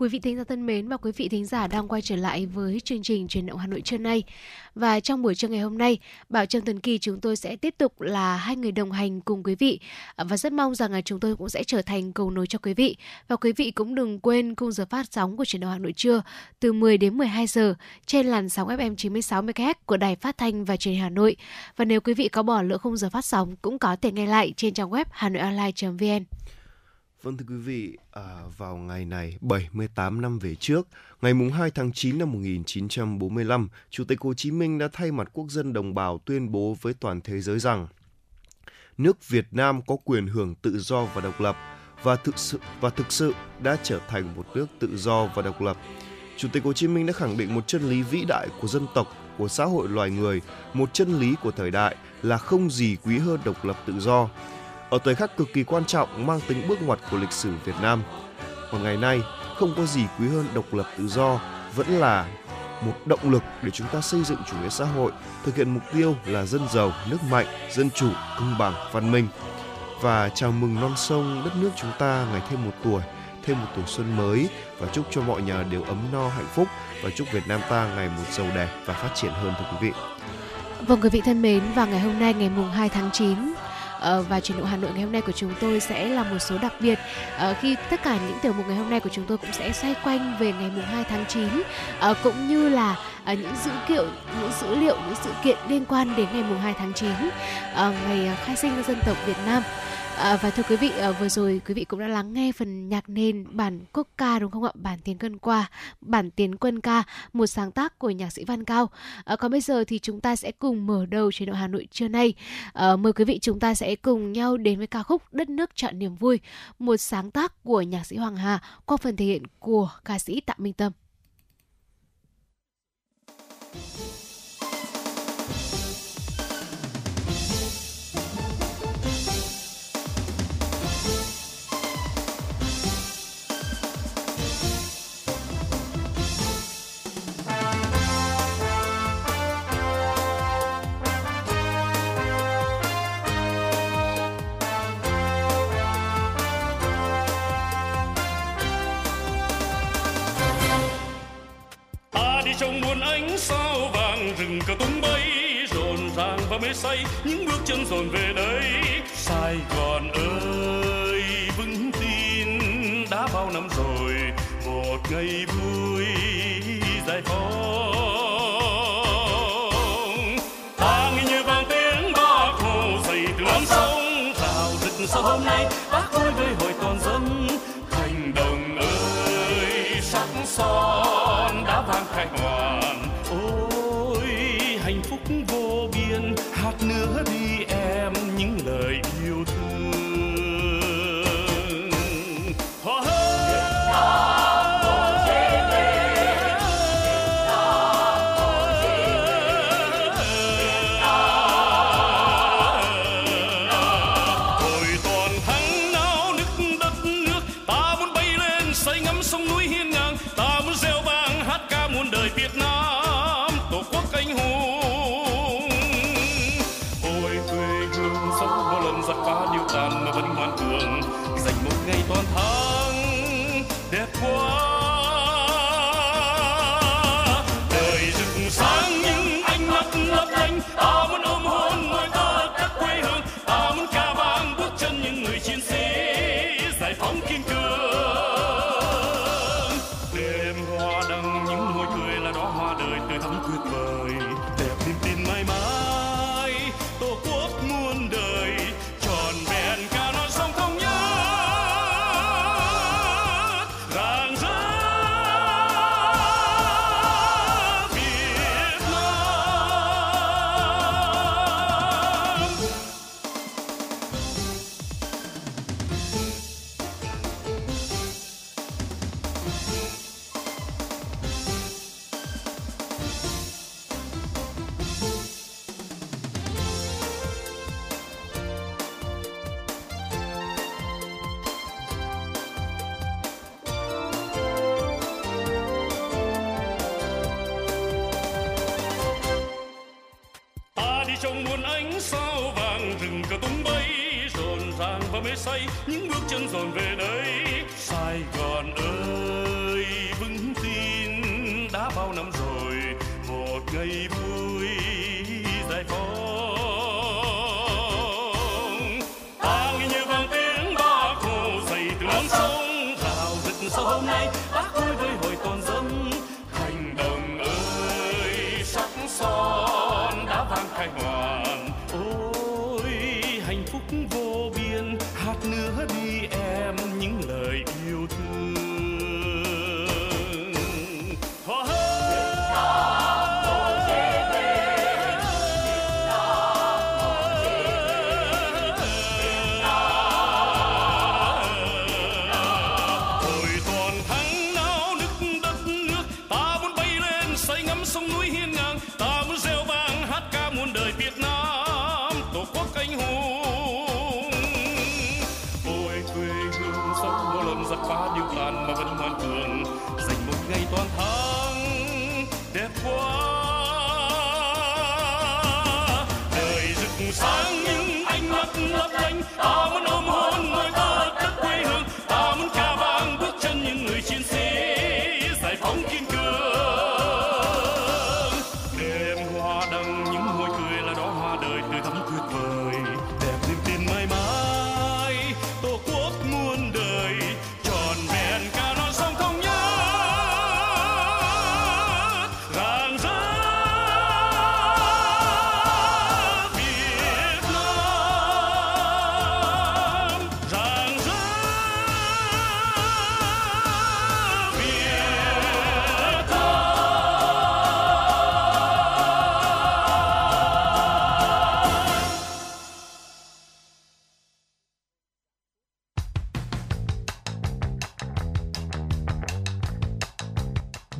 Quý vị thính giả thân mến và quý vị thính giả đang quay trở lại với chương trình truyền động Hà Nội trưa nay. Và trong buổi trưa ngày hôm nay, Bảo Trâm Tuần Kỳ chúng tôi sẽ tiếp tục là hai người đồng hành cùng quý vị và rất mong rằng là chúng tôi cũng sẽ trở thành cầu nối cho quý vị. Và quý vị cũng đừng quên khung giờ phát sóng của truyền động Hà Nội trưa từ 10 đến 12 giờ trên làn sóng FM 96 MHz của Đài Phát thanh và Truyền hình Hà Nội. Và nếu quý vị có bỏ lỡ khung giờ phát sóng cũng có thể nghe lại trên trang web hanoionline.vn. Vâng thưa quý vị, à, vào ngày này 78 năm về trước, ngày mùng 2 tháng 9 năm 1945, Chủ tịch Hồ Chí Minh đã thay mặt quốc dân đồng bào tuyên bố với toàn thế giới rằng nước Việt Nam có quyền hưởng tự do và độc lập và thực sự và thực sự đã trở thành một nước tự do và độc lập. Chủ tịch Hồ Chí Minh đã khẳng định một chân lý vĩ đại của dân tộc, của xã hội loài người, một chân lý của thời đại là không gì quý hơn độc lập tự do ở thời khắc cực kỳ quan trọng mang tính bước ngoặt của lịch sử Việt Nam. Và ngày nay, không có gì quý hơn độc lập tự do, vẫn là một động lực để chúng ta xây dựng chủ nghĩa xã hội, thực hiện mục tiêu là dân giàu, nước mạnh, dân chủ, công bằng, văn minh. Và chào mừng non sông đất nước chúng ta ngày thêm một tuổi, thêm một tuổi xuân mới và chúc cho mọi nhà đều ấm no hạnh phúc và chúc Việt Nam ta ngày một giàu đẹp và phát triển hơn thưa quý vị. Vâng quý vị thân mến, và ngày hôm nay ngày mùng 2 tháng 9 Ờ, và truyền động Hà Nội ngày hôm nay của chúng tôi sẽ là một số đặc biệt. Ờ, khi tất cả những tiểu mục ngày hôm nay của chúng tôi cũng sẽ xoay quanh về ngày mùng 2 tháng 9 ờ, cũng như là những dữ liệu, những dữ liệu, những sự kiện liên quan đến ngày mùng 2 tháng 9 ngày khai sinh dân tộc Việt Nam. À, và thưa quý vị, à, vừa rồi quý vị cũng đã lắng nghe phần nhạc nền bản quốc ca đúng không ạ? Bản tiến quân qua, bản tiến quân ca, một sáng tác của nhạc sĩ Văn Cao. À, còn bây giờ thì chúng ta sẽ cùng mở đầu chế độ Hà Nội trưa nay. À, mời quý vị chúng ta sẽ cùng nhau đến với ca khúc Đất nước chọn niềm vui, một sáng tác của nhạc sĩ Hoàng Hà qua phần thể hiện của ca sĩ Tạ Minh Tâm. Sao vàng rừng cờ tung bay, rộn ràng và mê say. Những bước chân dồn về đây, Sài Gòn ơi, vững tin đã bao năm rồi. Một ngày vui, giải phóng. Ta nghe như vang tiếng bác hồ dậy từ non sông rào rực sau hôm nay, bác vui với hội toàn dân. Thành đồng ơi, sắc son đã vang khai hoàn say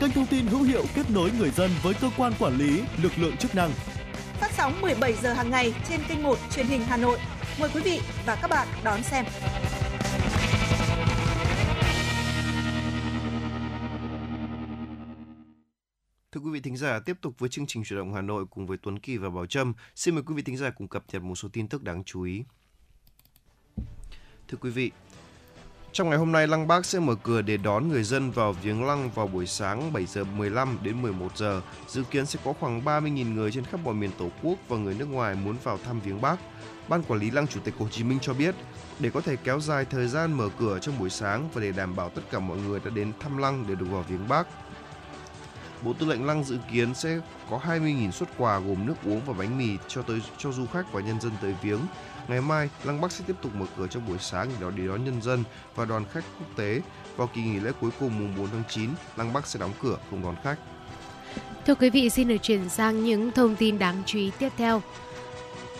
kênh thông tin hữu hiệu kết nối người dân với cơ quan quản lý, lực lượng chức năng. Phát sóng 17 giờ hàng ngày trên kênh 1 truyền hình Hà Nội. Mời quý vị và các bạn đón xem. Thưa quý vị thính giả, tiếp tục với chương trình chuyển động Hà Nội cùng với Tuấn Kỳ và Bảo Trâm. Xin mời quý vị thính giả cùng cập nhật một số tin tức đáng chú ý. Thưa quý vị, trong ngày hôm nay, Lăng Bác sẽ mở cửa để đón người dân vào viếng lăng vào buổi sáng 7 giờ 15 đến 11 giờ. Dự kiến sẽ có khoảng 30.000 người trên khắp mọi miền Tổ quốc và người nước ngoài muốn vào thăm viếng Bác. Ban quản lý Lăng Chủ tịch Hồ Chí Minh cho biết, để có thể kéo dài thời gian mở cửa trong buổi sáng và để đảm bảo tất cả mọi người đã đến thăm lăng để được vào viếng Bác, Bộ Tư lệnh Lăng dự kiến sẽ có 20.000 suất quà gồm nước uống và bánh mì cho tới cho du khách và nhân dân tới viếng. Ngày mai, Lăng Bắc sẽ tiếp tục mở cửa trong buổi sáng để đón, để đón nhân dân và đoàn khách quốc tế. Vào kỳ nghỉ lễ cuối cùng mùng 4 tháng 9, Lăng Bắc sẽ đóng cửa không đón khách. Thưa quý vị, xin được chuyển sang những thông tin đáng chú ý tiếp theo.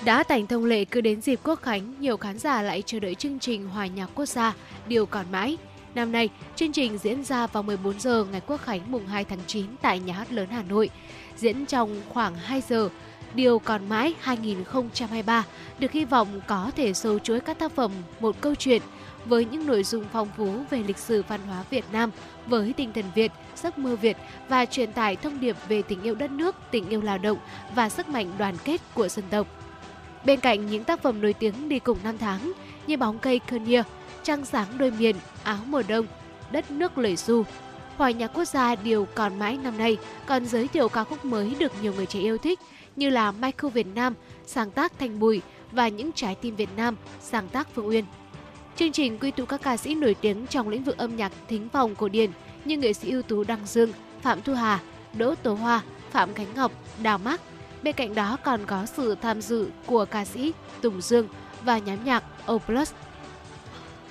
Đã thành thông lệ cứ đến dịp Quốc Khánh, nhiều khán giả lại chờ đợi chương trình Hòa nhạc quốc gia Điều còn mãi. Năm nay, chương trình diễn ra vào 14 giờ ngày Quốc Khánh mùng 2 tháng 9 tại Nhà hát lớn Hà Nội. Diễn trong khoảng 2 giờ, Điều còn mãi 2023 được hy vọng có thể sâu chuỗi các tác phẩm một câu chuyện với những nội dung phong phú về lịch sử văn hóa Việt Nam với tinh thần Việt, giấc mơ Việt và truyền tải thông điệp về tình yêu đất nước, tình yêu lao động và sức mạnh đoàn kết của dân tộc. Bên cạnh những tác phẩm nổi tiếng đi cùng năm tháng như Bóng cây Kenya, Trăng sáng đôi miền, Áo mùa đông, Đất nước lời du, Hòa nhạc quốc gia điều còn mãi năm nay còn giới thiệu ca khúc mới được nhiều người trẻ yêu thích như là Michael Việt Nam, sáng tác Thành Bùi và Những trái tim Việt Nam, sáng tác Phương Uyên. Chương trình quy tụ các ca sĩ nổi tiếng trong lĩnh vực âm nhạc thính phòng cổ điển như nghệ sĩ ưu tú Đăng Dương, Phạm Thu Hà, Đỗ Tố Hoa, Phạm Khánh Ngọc, Đào Mắc Bên cạnh đó còn có sự tham dự của ca sĩ Tùng Dương và nhóm nhạc O+.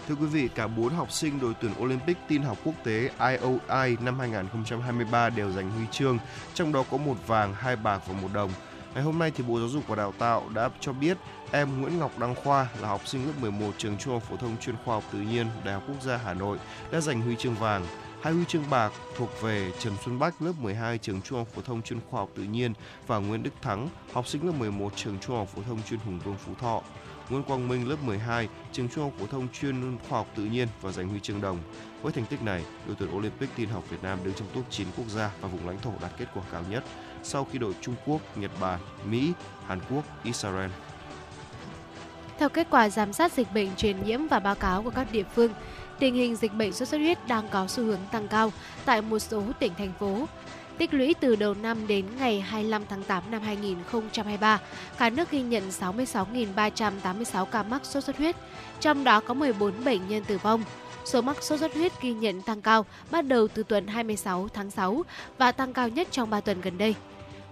Thưa quý vị, cả 4 học sinh đội tuyển Olympic tin học quốc tế IOI năm 2023 đều giành huy chương, trong đó có một vàng, hai bạc và một đồng. Ngày hôm nay thì Bộ Giáo dục và Đào tạo đã cho biết em Nguyễn Ngọc Đăng Khoa là học sinh lớp 11 trường Trung học phổ thông chuyên khoa học tự nhiên Đại học Quốc gia Hà Nội đã giành huy chương vàng. Hai huy chương bạc thuộc về Trần Xuân Bách lớp 12 trường Trung học phổ thông chuyên khoa học tự nhiên và Nguyễn Đức Thắng, học sinh lớp 11 trường Trung học phổ thông chuyên Hùng Vương Phú Thọ. Nguyễn Quang Minh lớp 12 trường Trung học phổ thông chuyên khoa học tự nhiên và giành huy chương đồng. Với thành tích này, đội tuyển Olympic tin học Việt Nam đứng trong top 9 quốc gia và vùng lãnh thổ đạt kết quả cao nhất sau khi đội Trung Quốc, Nhật Bản, Mỹ, Hàn Quốc, Israel. Theo kết quả giám sát dịch bệnh truyền nhiễm và báo cáo của các địa phương, tình hình dịch bệnh sốt xuất huyết đang có xu hướng tăng cao tại một số tỉnh thành phố. Tích lũy từ đầu năm đến ngày 25 tháng 8 năm 2023, cả nước ghi nhận 66.386 ca mắc sốt xuất huyết, trong đó có 14 bệnh nhân tử vong. Số mắc sốt xuất huyết ghi nhận tăng cao bắt đầu từ tuần 26 tháng 6 và tăng cao nhất trong 3 tuần gần đây.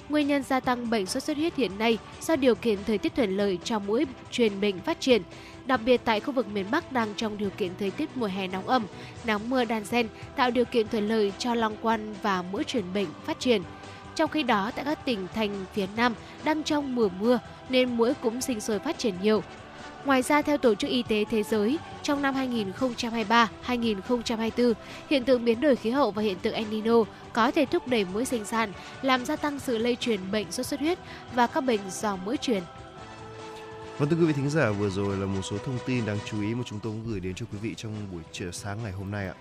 Nguyên nhân gia tăng bệnh sốt xuất huyết hiện nay do điều kiện thời tiết thuận lợi cho mũi truyền bệnh phát triển, đặc biệt tại khu vực miền Bắc đang trong điều kiện thời tiết mùa hè nóng ẩm, nắng mưa đan xen tạo điều kiện thuận lợi cho long quan và mũi truyền bệnh phát triển. Trong khi đó, tại các tỉnh thành phía Nam đang trong mùa mưa nên mũi cũng sinh sôi phát triển nhiều. Ngoài ra, theo Tổ chức Y tế Thế giới, trong năm 2023-2024, hiện tượng biến đổi khí hậu và hiện tượng El Nino có thể thúc đẩy mũi sinh sản, làm gia tăng sự lây truyền bệnh sốt xuất huyết và các bệnh do mũi truyền. Vâng thưa quý vị thính giả, vừa rồi là một số thông tin đáng chú ý mà chúng tôi gửi đến cho quý vị trong buổi chiều sáng ngày hôm nay ạ.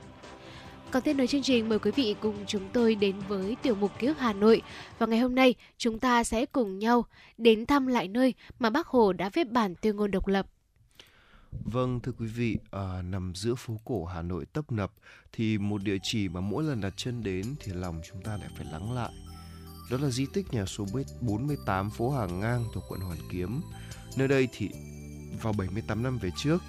Còn tiếp nối chương trình, mời quý vị cùng chúng tôi đến với tiểu mục ký ức Hà Nội. Và ngày hôm nay, chúng ta sẽ cùng nhau đến thăm lại nơi mà Bác Hồ đã viết bản tuyên ngôn độc lập. Vâng, thưa quý vị, à, nằm giữa phố cổ Hà Nội tấp nập thì một địa chỉ mà mỗi lần đặt chân đến thì lòng chúng ta lại phải lắng lại. Đó là di tích nhà số 48 phố Hàng Ngang thuộc quận Hoàn Kiếm. Nơi đây thì vào 78 năm về trước,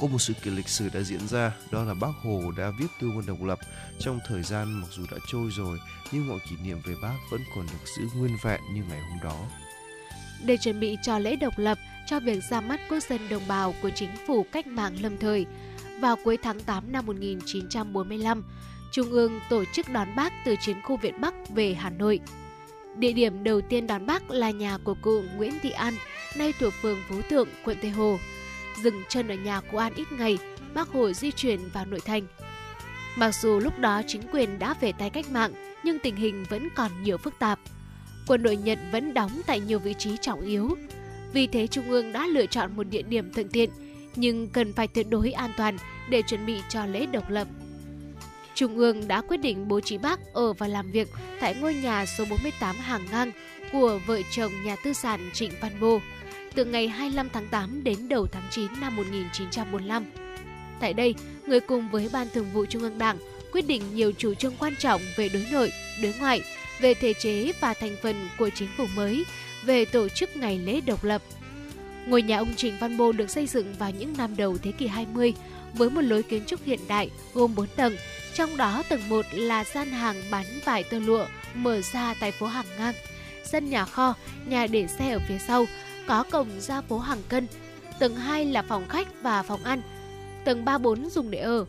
có một sự kiện lịch sử đã diễn ra, đó là Bác Hồ đã viết tuyên ngôn độc lập trong thời gian mặc dù đã trôi rồi, nhưng mọi kỷ niệm về Bác vẫn còn được giữ nguyên vẹn như ngày hôm đó. Để chuẩn bị cho lễ độc lập, cho việc ra mắt quốc dân đồng bào của chính phủ cách mạng lâm thời, vào cuối tháng 8 năm 1945, Trung ương tổ chức đón Bác từ chiến khu Việt Bắc về Hà Nội. Địa điểm đầu tiên đón Bác là nhà của cụ Nguyễn Thị An, nay thuộc phường Phú Thượng, quận Tây Hồ. Dừng chân ở nhà của An ít ngày, Bác Hồ di chuyển vào nội thành. Mặc dù lúc đó chính quyền đã về tay cách mạng, nhưng tình hình vẫn còn nhiều phức tạp. Quân đội Nhật vẫn đóng tại nhiều vị trí trọng yếu. Vì thế Trung ương đã lựa chọn một địa điểm thuận tiện, nhưng cần phải tuyệt đối an toàn để chuẩn bị cho lễ độc lập. Trung ương đã quyết định bố trí bác ở và làm việc tại ngôi nhà số 48 hàng ngang của vợ chồng nhà tư sản Trịnh Văn Bô từ ngày 25 tháng 8 đến đầu tháng 9 năm 1945. Tại đây, người cùng với Ban Thường vụ Trung ương Đảng quyết định nhiều chủ trương quan trọng về đối nội, đối ngoại, về thể chế và thành phần của chính phủ mới, về tổ chức ngày lễ độc lập. Ngôi nhà ông Trịnh Văn Bô được xây dựng vào những năm đầu thế kỷ 20 với một lối kiến trúc hiện đại gồm 4 tầng, trong đó tầng 1 là gian hàng bán vải tơ lụa mở ra tại phố Hàng Ngang, sân nhà kho, nhà để xe ở phía sau, có cổng ra phố Hàng Cân. Tầng 2 là phòng khách và phòng ăn. Tầng 3 4 dùng để ở.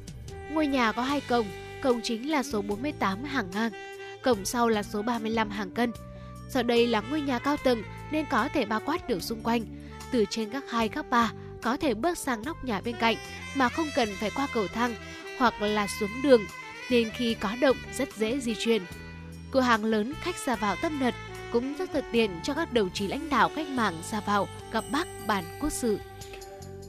Ngôi nhà có hai cổng, cổng chính là số 48 Hàng Ngang, cổng sau là số 35 Hàng Cân. Do đây là ngôi nhà cao tầng, nên có thể bao quát được xung quanh. Từ trên các hai, các ba, có thể bước sang nóc nhà bên cạnh mà không cần phải qua cầu thang hoặc là xuống đường, nên khi có động, rất dễ di chuyển. Cửa hàng lớn khách ra vào tâm nật cũng rất thuận tiện cho các đồng chí lãnh đạo cách mạng ra vào gặp bác bàn quốc sự.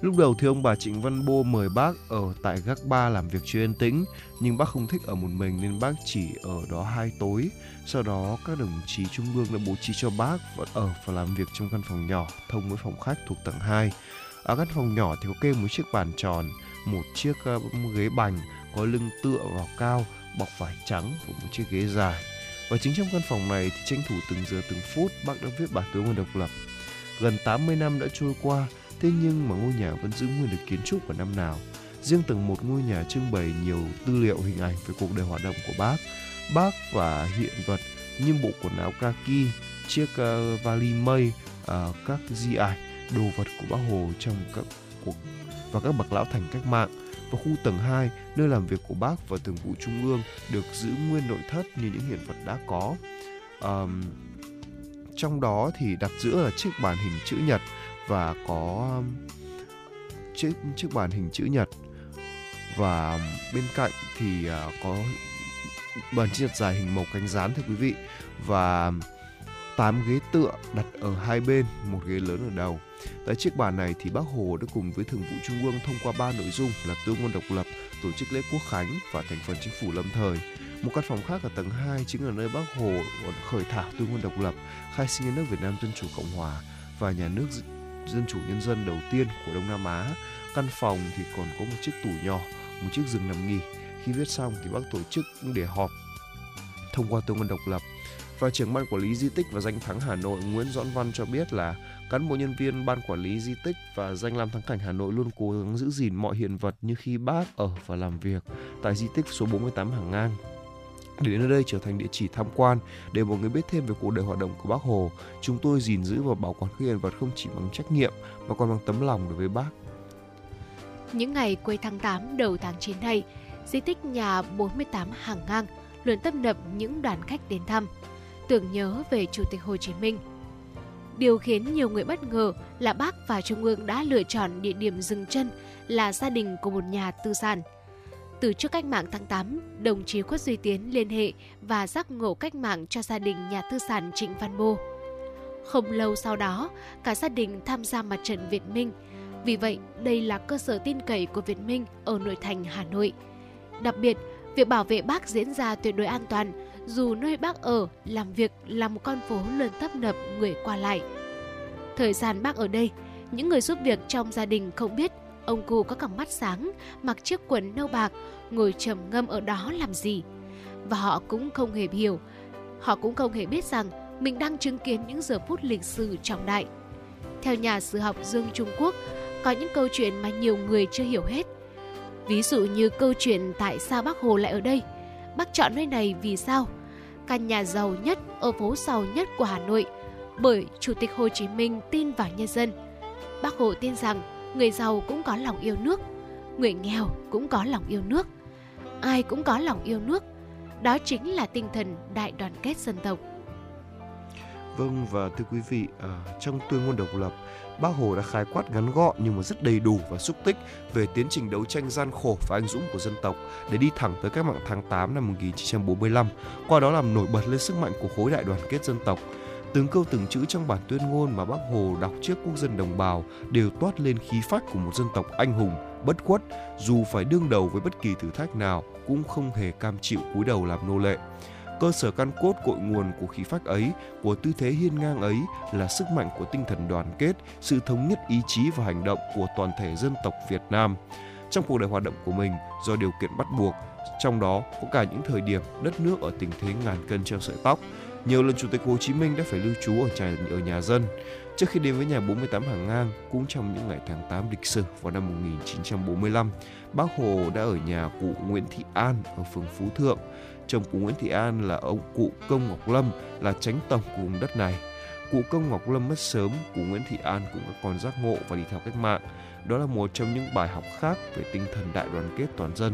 Lúc đầu thì ông bà Trịnh Văn Bô mời bác ở tại gác ba làm việc cho yên tĩnh, nhưng bác không thích ở một mình nên bác chỉ ở đó hai tối. Sau đó các đồng chí trung ương đã bố trí cho bác vẫn ở và làm việc trong căn phòng nhỏ thông với phòng khách thuộc tầng 2. Ở căn phòng nhỏ thì có kê một chiếc bàn tròn, một chiếc uh, ghế bành có lưng tựa vào cao, bọc vải trắng và một chiếc ghế dài. Và chính trong căn phòng này thì tranh thủ từng giờ từng phút bác đã viết bản tuyên ngôn độc lập. Gần 80 năm đã trôi qua, thế nhưng mà ngôi nhà vẫn giữ nguyên được kiến trúc của năm nào. Riêng tầng một ngôi nhà trưng bày nhiều tư liệu hình ảnh về cuộc đời hoạt động của bác. Bác và hiện vật như bộ quần áo kaki, chiếc uh, vali mây, uh, các di ảnh, đồ vật của bác Hồ trong các cuộc và các bậc lão thành cách mạng và khu tầng 2 nơi làm việc của bác và thường vụ trung ương được giữ nguyên nội thất như những hiện vật đã có. Um, trong đó thì đặt giữa là chiếc bàn hình chữ nhật và có chiếc chiếc bàn hình chữ nhật và bên cạnh thì à, có bàn chữ nhật dài hình màu cánh rán thưa quý vị và 8 ghế tựa đặt ở hai bên, một ghế lớn ở đầu. Tại chiếc bàn này thì Bác Hồ đã cùng với Thường vụ Trung ương thông qua ba nội dung là tương quân độc lập, tổ chức lễ quốc khánh và thành phần chính phủ lâm thời. Một căn phòng khác ở tầng 2 chính là nơi Bác Hồ khởi thảo tuyên ngôn độc lập, khai sinh nước Việt Nam Dân chủ Cộng hòa và nhà nước dân chủ nhân dân đầu tiên của Đông Nam Á. Căn phòng thì còn có một chiếc tủ nhỏ, một chiếc giường nằm nghỉ. Khi viết xong thì bác tổ chức để họp thông qua tuyên ngôn độc lập và trưởng ban quản lý di tích và danh thắng Hà Nội Nguyễn Doãn Văn cho biết là cán bộ nhân viên ban quản lý di tích và danh lam thắng cảnh Hà Nội luôn cố gắng giữ gìn mọi hiện vật như khi bác ở và làm việc tại di tích số 48 Hàng Ngang để đến nơi đây trở thành địa chỉ tham quan để mọi người biết thêm về cuộc đời hoạt động của bác Hồ. Chúng tôi gìn giữ và bảo quản các hiện vật không chỉ bằng trách nhiệm mà còn bằng tấm lòng đối với bác. Những ngày cuối tháng 8 đầu tháng 9 này, di tích nhà 48 Hàng Ngang luôn tấp nập những đoàn khách đến thăm tưởng nhớ về Chủ tịch Hồ Chí Minh. Điều khiến nhiều người bất ngờ là Bác và Trung ương đã lựa chọn địa điểm dừng chân là gia đình của một nhà tư sản. Từ trước cách mạng tháng 8, đồng chí Khuất Duy Tiến liên hệ và giác ngộ cách mạng cho gia đình nhà tư sản Trịnh Văn Bô. Không lâu sau đó, cả gia đình tham gia mặt trận Việt Minh. Vì vậy, đây là cơ sở tin cậy của Việt Minh ở nội thành Hà Nội. Đặc biệt, việc bảo vệ bác diễn ra tuyệt đối an toàn dù nơi bác ở, làm việc là một con phố luôn tấp nập người qua lại. Thời gian bác ở đây, những người giúp việc trong gia đình không biết ông cụ có cặp mắt sáng, mặc chiếc quần nâu bạc, ngồi trầm ngâm ở đó làm gì. Và họ cũng không hề hiểu, họ cũng không hề biết rằng mình đang chứng kiến những giờ phút lịch sử trọng đại. Theo nhà sử học Dương Trung Quốc, có những câu chuyện mà nhiều người chưa hiểu hết. Ví dụ như câu chuyện tại sao bác Hồ lại ở đây – Bác chọn nơi này vì sao? Căn nhà giàu nhất ở phố giàu nhất của Hà Nội bởi Chủ tịch Hồ Chí Minh tin vào nhân dân. Bác Hồ tin rằng người giàu cũng có lòng yêu nước, người nghèo cũng có lòng yêu nước. Ai cũng có lòng yêu nước. Đó chính là tinh thần đại đoàn kết dân tộc. Vâng và thưa quý vị, à, trong tuyên ngôn độc lập, Bác Hồ đã khái quát ngắn gọn nhưng mà rất đầy đủ và xúc tích về tiến trình đấu tranh gian khổ và anh dũng của dân tộc để đi thẳng tới cách mạng tháng 8 năm 1945, qua đó làm nổi bật lên sức mạnh của khối đại đoàn kết dân tộc. Từng câu từng chữ trong bản tuyên ngôn mà Bác Hồ đọc trước quốc dân đồng bào đều toát lên khí phách của một dân tộc anh hùng, bất khuất, dù phải đương đầu với bất kỳ thử thách nào cũng không hề cam chịu cúi đầu làm nô lệ. Cơ sở căn cốt cội nguồn của khí phách ấy, của tư thế hiên ngang ấy là sức mạnh của tinh thần đoàn kết, sự thống nhất ý chí và hành động của toàn thể dân tộc Việt Nam. Trong cuộc đời hoạt động của mình, do điều kiện bắt buộc, trong đó có cả những thời điểm đất nước ở tình thế ngàn cân treo sợi tóc, nhiều lần Chủ tịch Hồ Chí Minh đã phải lưu trú ở nhà, ở nhà dân. Trước khi đến với nhà 48 hàng ngang, cũng trong những ngày tháng 8 lịch sử vào năm 1945, Bác Hồ đã ở nhà cụ Nguyễn Thị An ở phường Phú Thượng. Chồng của Nguyễn Thị An là ông cụ Công Ngọc Lâm là tránh tổng của vùng đất này. Cụ Công Ngọc Lâm mất sớm, cụ Nguyễn Thị An cũng có còn giác ngộ và đi theo cách mạng. Đó là một trong những bài học khác về tinh thần đại đoàn kết toàn dân.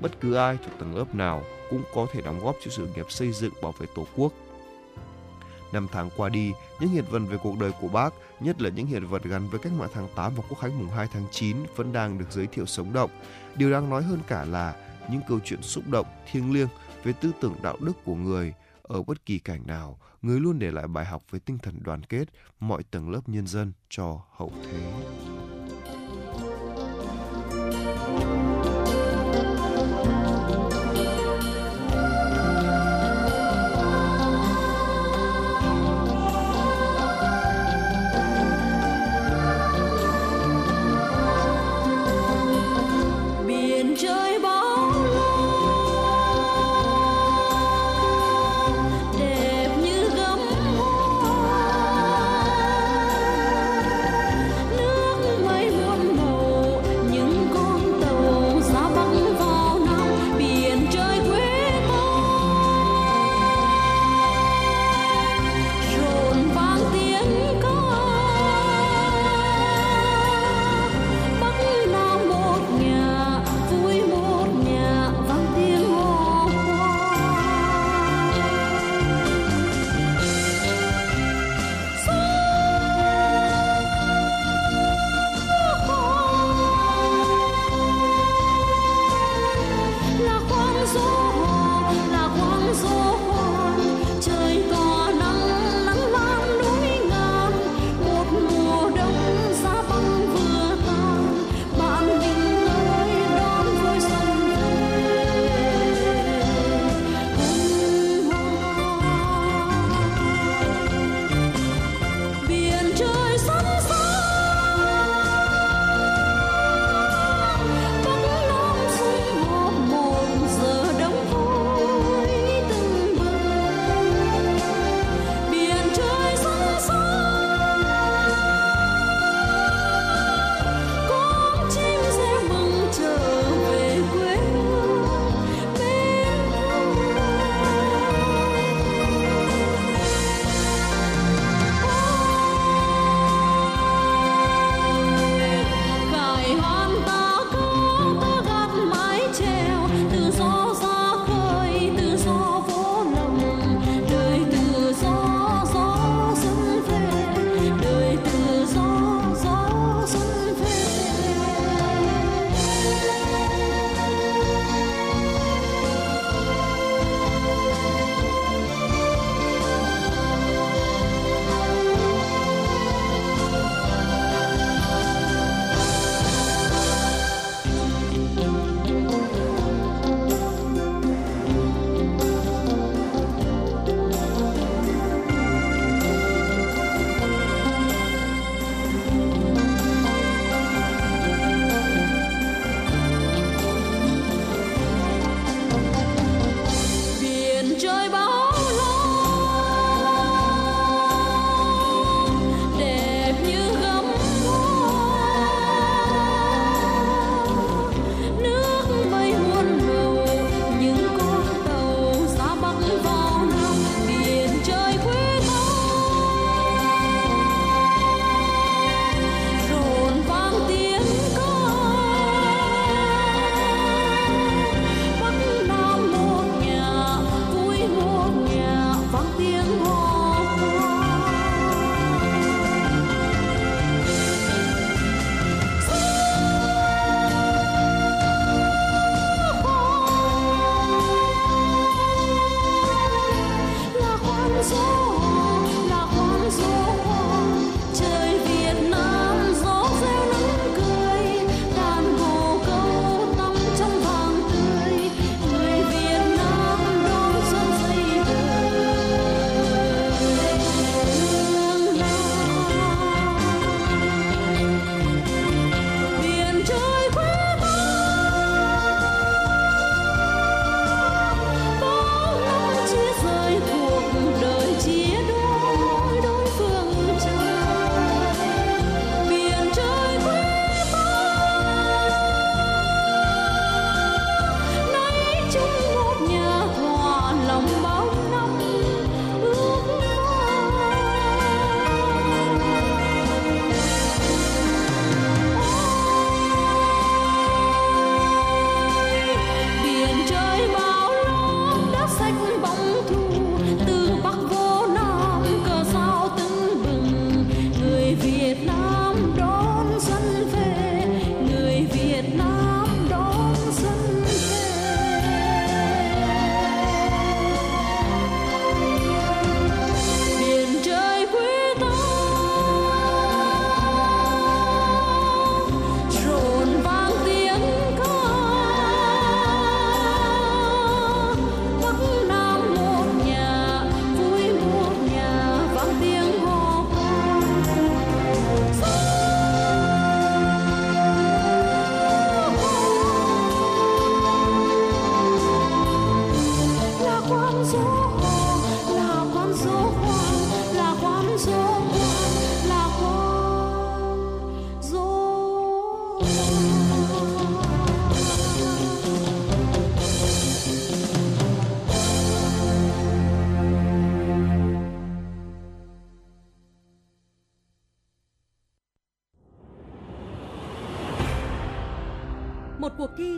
Bất cứ ai thuộc tầng lớp nào cũng có thể đóng góp cho sự nghiệp xây dựng bảo vệ Tổ quốc. Năm tháng qua đi, những hiện vật về cuộc đời của bác, nhất là những hiện vật gắn với cách mạng tháng 8 và quốc khánh mùng 2 tháng 9 vẫn đang được giới thiệu sống động. Điều đáng nói hơn cả là những câu chuyện xúc động, thiêng liêng về tư tưởng đạo đức của người ở bất kỳ cảnh nào, người luôn để lại bài học về tinh thần đoàn kết mọi tầng lớp nhân dân cho hậu thế.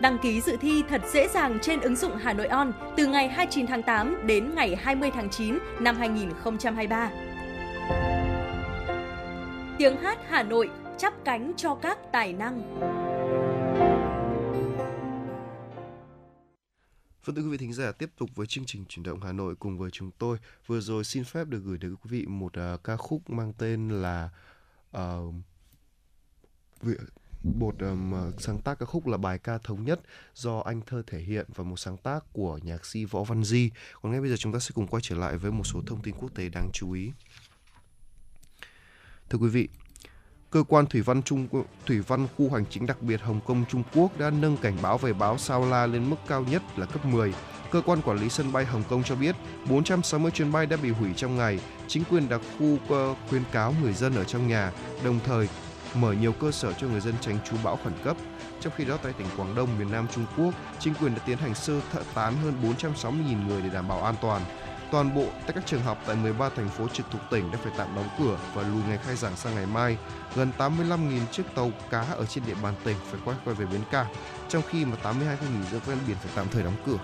Đăng ký dự thi thật dễ dàng trên ứng dụng Hà Nội On từ ngày 29 tháng 8 đến ngày 20 tháng 9 năm 2023. Tiếng hát Hà Nội chắp cánh cho các tài năng. Vâng thưa quý vị thính giả, tiếp tục với chương trình chuyển động Hà Nội cùng với chúng tôi. Vừa rồi xin phép được gửi đến quý vị một uh, ca khúc mang tên là uh, một um, sáng tác ca khúc là bài ca thống nhất do anh thơ thể hiện và một sáng tác của nhạc sĩ Võ Văn Di. Còn ngay bây giờ chúng ta sẽ cùng quay trở lại với một số thông tin quốc tế đáng chú ý. Thưa quý vị, cơ quan thủy văn Trung thủy văn khu hành chính đặc biệt Hồng Kông Trung Quốc đã nâng cảnh báo về báo sao la lên mức cao nhất là cấp 10. Cơ quan quản lý sân bay Hồng Kông cho biết 460 chuyến bay đã bị hủy trong ngày. Chính quyền đặc khu ờ, khuyến cáo người dân ở trong nhà, đồng thời mở nhiều cơ sở cho người dân tránh trú bão khẩn cấp. Trong khi đó tại tỉnh Quảng Đông, miền Nam Trung Quốc, chính quyền đã tiến hành sơ thợ tán hơn 460.000 người để đảm bảo an toàn. Toàn bộ tại các trường học tại 13 thành phố trực thuộc tỉnh đã phải tạm đóng cửa và lùi ngày khai giảng sang ngày mai. Gần 85.000 chiếc tàu cá ở trên địa bàn tỉnh phải quay quay về bến cảng, trong khi mà 82 khu nghỉ dưỡng ven biển phải tạm thời đóng cửa.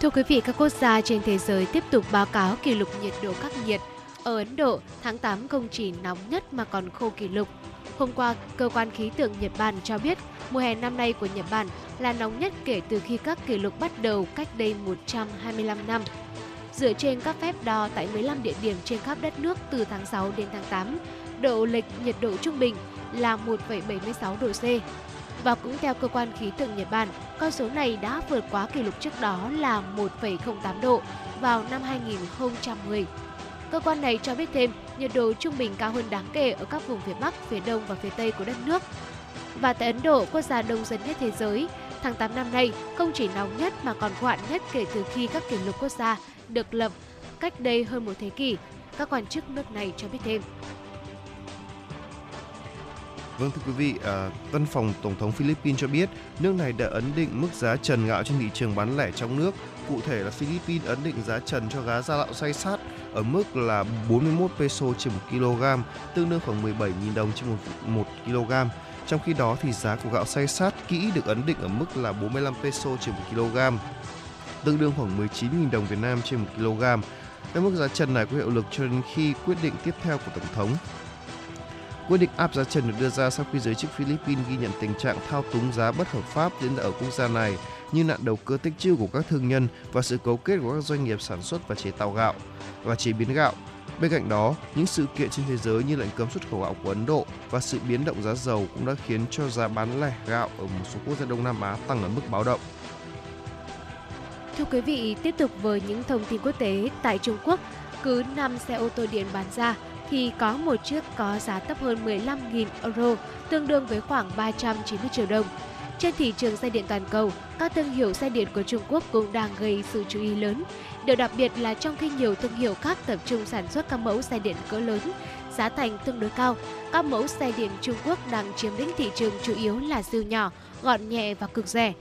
Thưa quý vị, các quốc gia trên thế giới tiếp tục báo cáo kỷ lục nhiệt độ khắc nghiệt. Ở Ấn Độ, tháng 8 không chỉ nóng nhất mà còn khô kỷ lục. Hôm qua, cơ quan khí tượng Nhật Bản cho biết mùa hè năm nay của Nhật Bản là nóng nhất kể từ khi các kỷ lục bắt đầu cách đây 125 năm. Dựa trên các phép đo tại 15 địa điểm trên khắp đất nước từ tháng 6 đến tháng 8, độ lệch nhiệt độ trung bình là 1,76 độ C. Và cũng theo cơ quan khí tượng Nhật Bản, con số này đã vượt quá kỷ lục trước đó là 1,08 độ vào năm 2010. Cơ quan này cho biết thêm, nhiệt độ trung bình cao hơn đáng kể ở các vùng phía Bắc, phía Đông và phía Tây của đất nước. Và tại Ấn Độ, quốc gia đông dân nhất thế giới, tháng 8 năm nay không chỉ nóng nhất mà còn khô nhất kể từ khi các kỷ lục quốc gia được lập cách đây hơn một thế kỷ. Các quan chức nước này cho biết thêm. Vâng thưa quý vị, à, Văn phòng Tổng thống Philippines cho biết nước này đã ấn định mức giá trần gạo trên thị trường bán lẻ trong nước. Cụ thể là Philippines ấn định giá trần cho gá gia gạo xay sát ở mức là 41 peso trên 1 kg, tương đương khoảng 17.000 đồng trên 1, 1 kg. Trong khi đó thì giá của gạo xay sát kỹ được ấn định ở mức là 45 peso trên 1 kg, tương đương khoảng 19.000 đồng Việt Nam trên 1 kg. Cái mức giá trần này có hiệu lực cho đến khi quyết định tiếp theo của Tổng thống. Quyết định áp giá trần được đưa ra sau khi giới chức Philippines ghi nhận tình trạng thao túng giá bất hợp pháp diễn ra ở quốc gia này như nạn đầu cơ tích trữ của các thương nhân và sự cấu kết của các doanh nghiệp sản xuất và chế tạo gạo và chế biến gạo. Bên cạnh đó, những sự kiện trên thế giới như lệnh cấm xuất khẩu gạo của Ấn Độ và sự biến động giá dầu cũng đã khiến cho giá bán lẻ gạo ở một số quốc gia Đông Nam Á tăng ở mức báo động. Thưa quý vị, tiếp tục với những thông tin quốc tế tại Trung Quốc, cứ 5 xe ô tô điện bán ra thì có một chiếc có giá thấp hơn 15.000 euro, tương đương với khoảng 390 triệu đồng. Trên thị trường xe điện toàn cầu, các thương hiệu xe điện của Trung Quốc cũng đang gây sự chú ý lớn. Điều đặc biệt là trong khi nhiều thương hiệu khác tập trung sản xuất các mẫu xe điện cỡ lớn, giá thành tương đối cao, các mẫu xe điện Trung Quốc đang chiếm lĩnh thị trường chủ yếu là siêu nhỏ, gọn nhẹ và cực rẻ.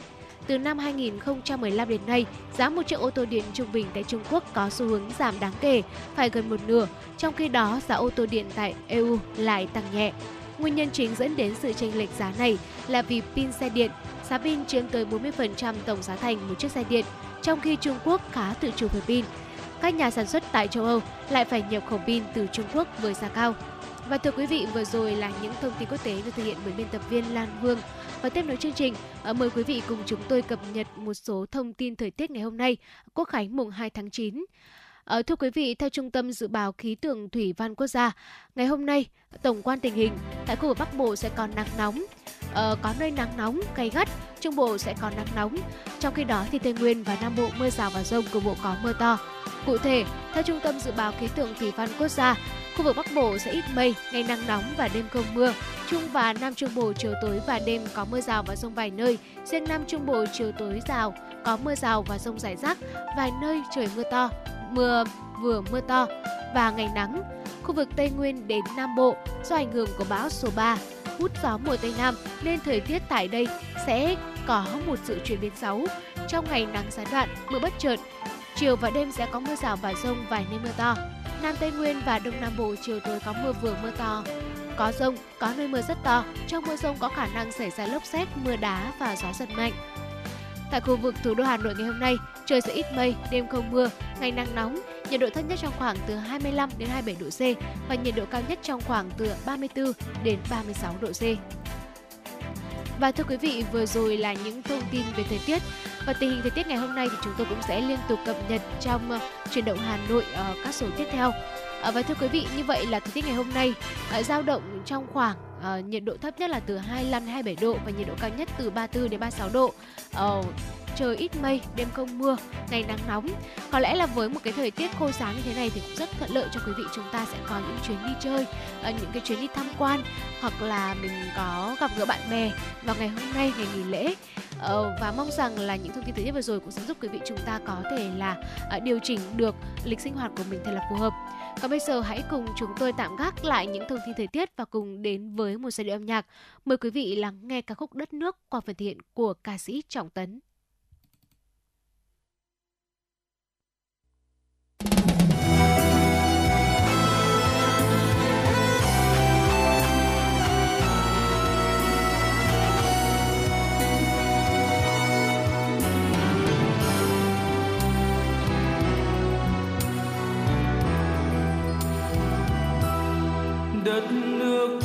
Từ năm 2015 đến nay, giá một chiếc ô tô điện trung bình tại Trung Quốc có xu hướng giảm đáng kể, phải gần một nửa, trong khi đó giá ô tô điện tại EU lại tăng nhẹ. Nguyên nhân chính dẫn đến sự chênh lệch giá này là vì pin xe điện, giá pin chiếm tới 40% tổng giá thành một chiếc xe điện, trong khi Trung Quốc khá tự chủ về pin. các nhà sản xuất tại châu Âu lại phải nhập khẩu pin từ Trung Quốc với giá cao. Và thưa quý vị, vừa rồi là những thông tin quốc tế được thực hiện bởi biên tập viên Lan Hương. Và tiếp nối chương trình, ờ, mời quý vị cùng chúng tôi cập nhật một số thông tin thời tiết ngày hôm nay, Quốc khánh mùng 2 tháng 9. À, thưa quý vị, theo Trung tâm Dự báo Khí tượng Thủy văn Quốc gia, ngày hôm nay, tổng quan tình hình tại khu vực Bắc Bộ sẽ còn nắng nóng, ờ, có nơi nắng nóng, gay gắt, Trung Bộ sẽ còn nắng nóng. Trong khi đó thì Tây Nguyên và Nam Bộ mưa rào và rông, cục bộ có mưa to. Cụ thể, theo Trung tâm Dự báo Khí tượng Thủy văn Quốc gia, khu vực Bắc Bộ sẽ ít mây, ngày nắng nóng và đêm không mưa. Trung và Nam Trung Bộ chiều tối và đêm có mưa rào và rông vài nơi. Riêng Nam Trung Bộ chiều tối rào, có mưa rào và rông rải rác, vài nơi trời mưa to, mưa vừa mưa to và ngày nắng. Khu vực Tây Nguyên đến Nam Bộ do ảnh hưởng của bão số 3 hút gió mùa Tây Nam nên thời tiết tại đây sẽ có một sự chuyển biến xấu. Trong ngày nắng gián đoạn, mưa bất chợt, chiều và đêm sẽ có mưa rào và rông vài nơi mưa to. Nam Tây Nguyên và Đông Nam Bộ chiều tối có mưa vừa mưa to, có rông, có nơi mưa rất to. Trong mưa rông có khả năng xảy ra lốc xét, mưa đá và gió giật mạnh. Tại khu vực thủ đô Hà Nội ngày hôm nay, trời sẽ ít mây, đêm không mưa, ngày nắng nóng, nhiệt độ thấp nhất trong khoảng từ 25 đến 27 độ C và nhiệt độ cao nhất trong khoảng từ 34 đến 36 độ C. Và thưa quý vị, vừa rồi là những thông tin về thời tiết và tình hình thời tiết ngày hôm nay thì chúng tôi cũng sẽ liên tục cập nhật trong uh, chuyển động Hà Nội ở uh, các số tiếp theo. Uh, và thưa quý vị, như vậy là thời tiết ngày hôm nay dao động trong khoảng à, nhiệt độ thấp nhất là từ 25 đến 27 độ và nhiệt độ cao nhất từ 34 đến 36 độ. À, trời ít mây, đêm không mưa, ngày nắng nóng. Có lẽ là với một cái thời tiết khô sáng như thế này thì cũng rất thuận lợi cho quý vị chúng ta sẽ có những chuyến đi chơi, ờ, những cái chuyến đi tham quan hoặc là mình có gặp gỡ bạn bè vào ngày hôm nay ngày nghỉ lễ ờ, và mong rằng là những thông tin thời tiết vừa rồi cũng sẽ giúp quý vị chúng ta có thể là điều chỉnh được lịch sinh hoạt của mình thật là phù hợp. Còn bây giờ hãy cùng chúng tôi tạm gác lại những thông tin thời tiết và cùng đến với một giai điệu âm nhạc. Mời quý vị lắng nghe ca khúc Đất nước qua phần thiện của ca sĩ Trọng Tấn. Đất nước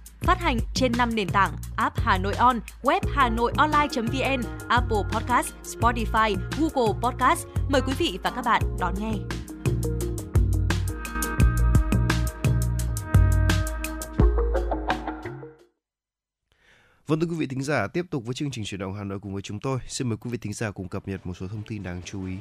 Phát hành trên 5 nền tảng: app Hà Nội On, web Hà Nội Online.vn, Apple Podcast, Spotify, Google Podcast. Mời quý vị và các bạn đón nghe. Vâng thưa quý vị thính giả, tiếp tục với chương trình chuyển động Hà Nội cùng với chúng tôi. Xin mời quý vị thính giả cùng cập nhật một số thông tin đáng chú ý.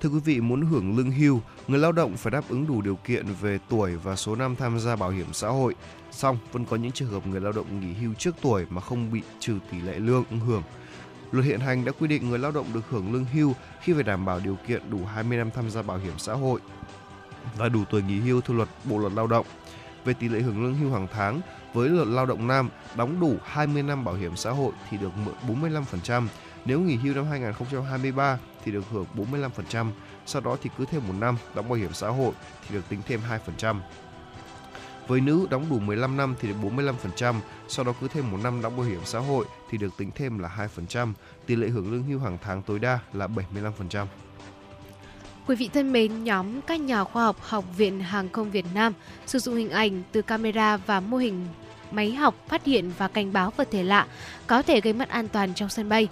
Thưa quý vị, muốn hưởng lương hưu, người lao động phải đáp ứng đủ điều kiện về tuổi và số năm tham gia bảo hiểm xã hội xong vẫn có những trường hợp người lao động nghỉ hưu trước tuổi mà không bị trừ tỷ lệ lương ứng hưởng. Luật hiện hành đã quy định người lao động được hưởng lương hưu khi phải đảm bảo điều kiện đủ 20 năm tham gia bảo hiểm xã hội và đủ tuổi nghỉ hưu theo luật Bộ luật Lao động. Về tỷ lệ hưởng lương hưu hàng tháng, với luật lao động nam đóng đủ 20 năm bảo hiểm xã hội thì được 45%, nếu nghỉ hưu năm 2023 thì được hưởng 45%, sau đó thì cứ thêm một năm đóng bảo hiểm xã hội thì được tính thêm 2%. Với nữ đóng đủ 15 năm thì được 45%, sau đó cứ thêm một năm đóng bảo hiểm xã hội thì được tính thêm là 2%, tỷ lệ hưởng lương hưu hàng tháng tối đa là 75%. Quý vị thân mến, nhóm các nhà khoa học Học viện Hàng không Việt Nam sử dụng hình ảnh từ camera và mô hình máy học phát hiện và cảnh báo vật thể lạ có thể gây mất an toàn trong sân bay.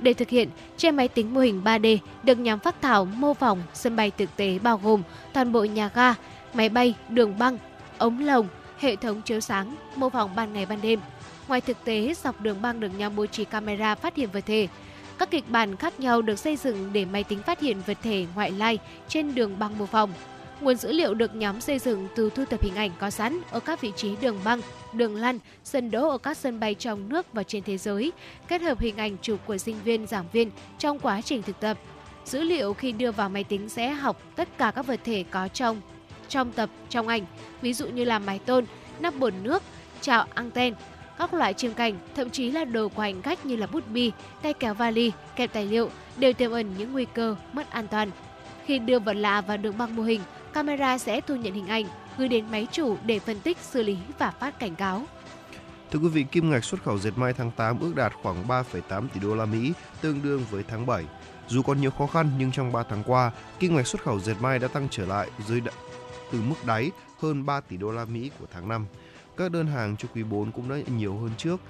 Để thực hiện, trên máy tính mô hình 3D được nhóm phát thảo mô phỏng sân bay thực tế bao gồm toàn bộ nhà ga, máy bay, đường băng, ống lồng, hệ thống chiếu sáng, mô phỏng ban ngày ban đêm. Ngoài thực tế, dọc đường băng được nhau bố trí camera phát hiện vật thể. Các kịch bản khác nhau được xây dựng để máy tính phát hiện vật thể ngoại lai trên đường băng mô phỏng. Nguồn dữ liệu được nhóm xây dựng từ thu thập hình ảnh có sẵn ở các vị trí đường băng, đường lăn, sân đỗ ở các sân bay trong nước và trên thế giới, kết hợp hình ảnh chụp của sinh viên, giảng viên trong quá trình thực tập. Dữ liệu khi đưa vào máy tính sẽ học tất cả các vật thể có trong trong tập, trong ảnh, ví dụ như là mái tôn, nắp bồn nước, chảo anten, các loại chiêm cảnh, thậm chí là đồ của hành khách như là bút bi, tay kéo vali, kẹp tài liệu đều tiềm ẩn những nguy cơ mất an toàn. Khi đưa vật lạ vào đường băng mô hình, camera sẽ thu nhận hình ảnh, gửi đến máy chủ để phân tích, xử lý và phát cảnh cáo. Thưa quý vị, kim ngạch xuất khẩu dệt may tháng 8 ước đạt khoảng 3,8 tỷ đô la Mỹ, tương đương với tháng 7. Dù còn nhiều khó khăn nhưng trong 3 tháng qua, kim ngạch xuất khẩu dệt may đã tăng trở lại dưới từ mức đáy hơn 3 tỷ đô la Mỹ của tháng 5. Các đơn hàng cho quý 4 cũng đã nhiều hơn trước.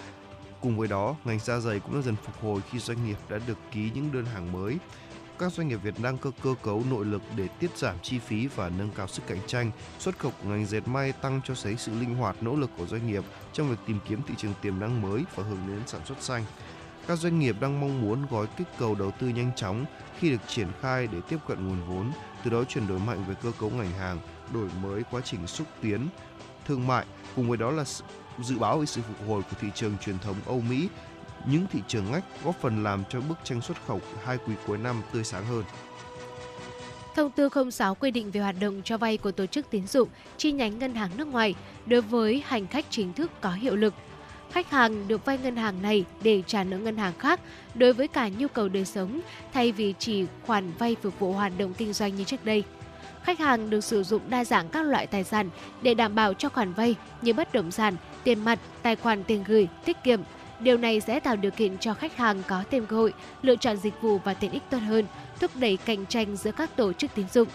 Cùng với đó, ngành da giày cũng đã dần phục hồi khi doanh nghiệp đã được ký những đơn hàng mới các doanh nghiệp Việt đang cơ cơ cấu nội lực để tiết giảm chi phí và nâng cao sức cạnh tranh. Xuất khẩu của ngành dệt may tăng cho thấy sự linh hoạt nỗ lực của doanh nghiệp trong việc tìm kiếm thị trường tiềm năng mới và hướng đến sản xuất xanh. Các doanh nghiệp đang mong muốn gói kích cầu đầu tư nhanh chóng khi được triển khai để tiếp cận nguồn vốn, từ đó chuyển đổi mạnh về cơ cấu ngành hàng, đổi mới quá trình xúc tiến thương mại, cùng với đó là dự báo về sự phục hồi của thị trường truyền thống Âu Mỹ những thị trường ngách góp phần làm cho bức tranh xuất khẩu hai quý cuối năm tươi sáng hơn. Thông tư 06 quy định về hoạt động cho vay của tổ chức tín dụng chi nhánh ngân hàng nước ngoài đối với hành khách chính thức có hiệu lực. Khách hàng được vay ngân hàng này để trả nợ ngân hàng khác đối với cả nhu cầu đời sống thay vì chỉ khoản vay phục vụ hoạt động kinh doanh như trước đây. Khách hàng được sử dụng đa dạng các loại tài sản để đảm bảo cho khoản vay như bất động sản, tiền mặt, tài khoản tiền gửi, tiết kiệm, Điều này sẽ tạo điều kiện cho khách hàng có thêm cơ hội lựa chọn dịch vụ và tiện ích tốt hơn, thúc đẩy cạnh tranh giữa các tổ chức tín dụng.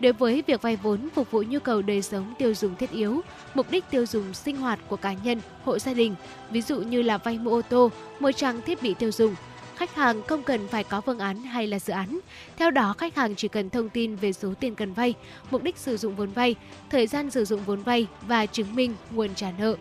Đối với việc vay vốn phục vụ nhu cầu đời sống tiêu dùng thiết yếu, mục đích tiêu dùng sinh hoạt của cá nhân, hộ gia đình, ví dụ như là vay mua ô tô, mua trang thiết bị tiêu dùng, khách hàng không cần phải có phương án hay là dự án. Theo đó, khách hàng chỉ cần thông tin về số tiền cần vay, mục đích sử dụng vốn vay, thời gian sử dụng vốn vay và chứng minh nguồn trả nợ.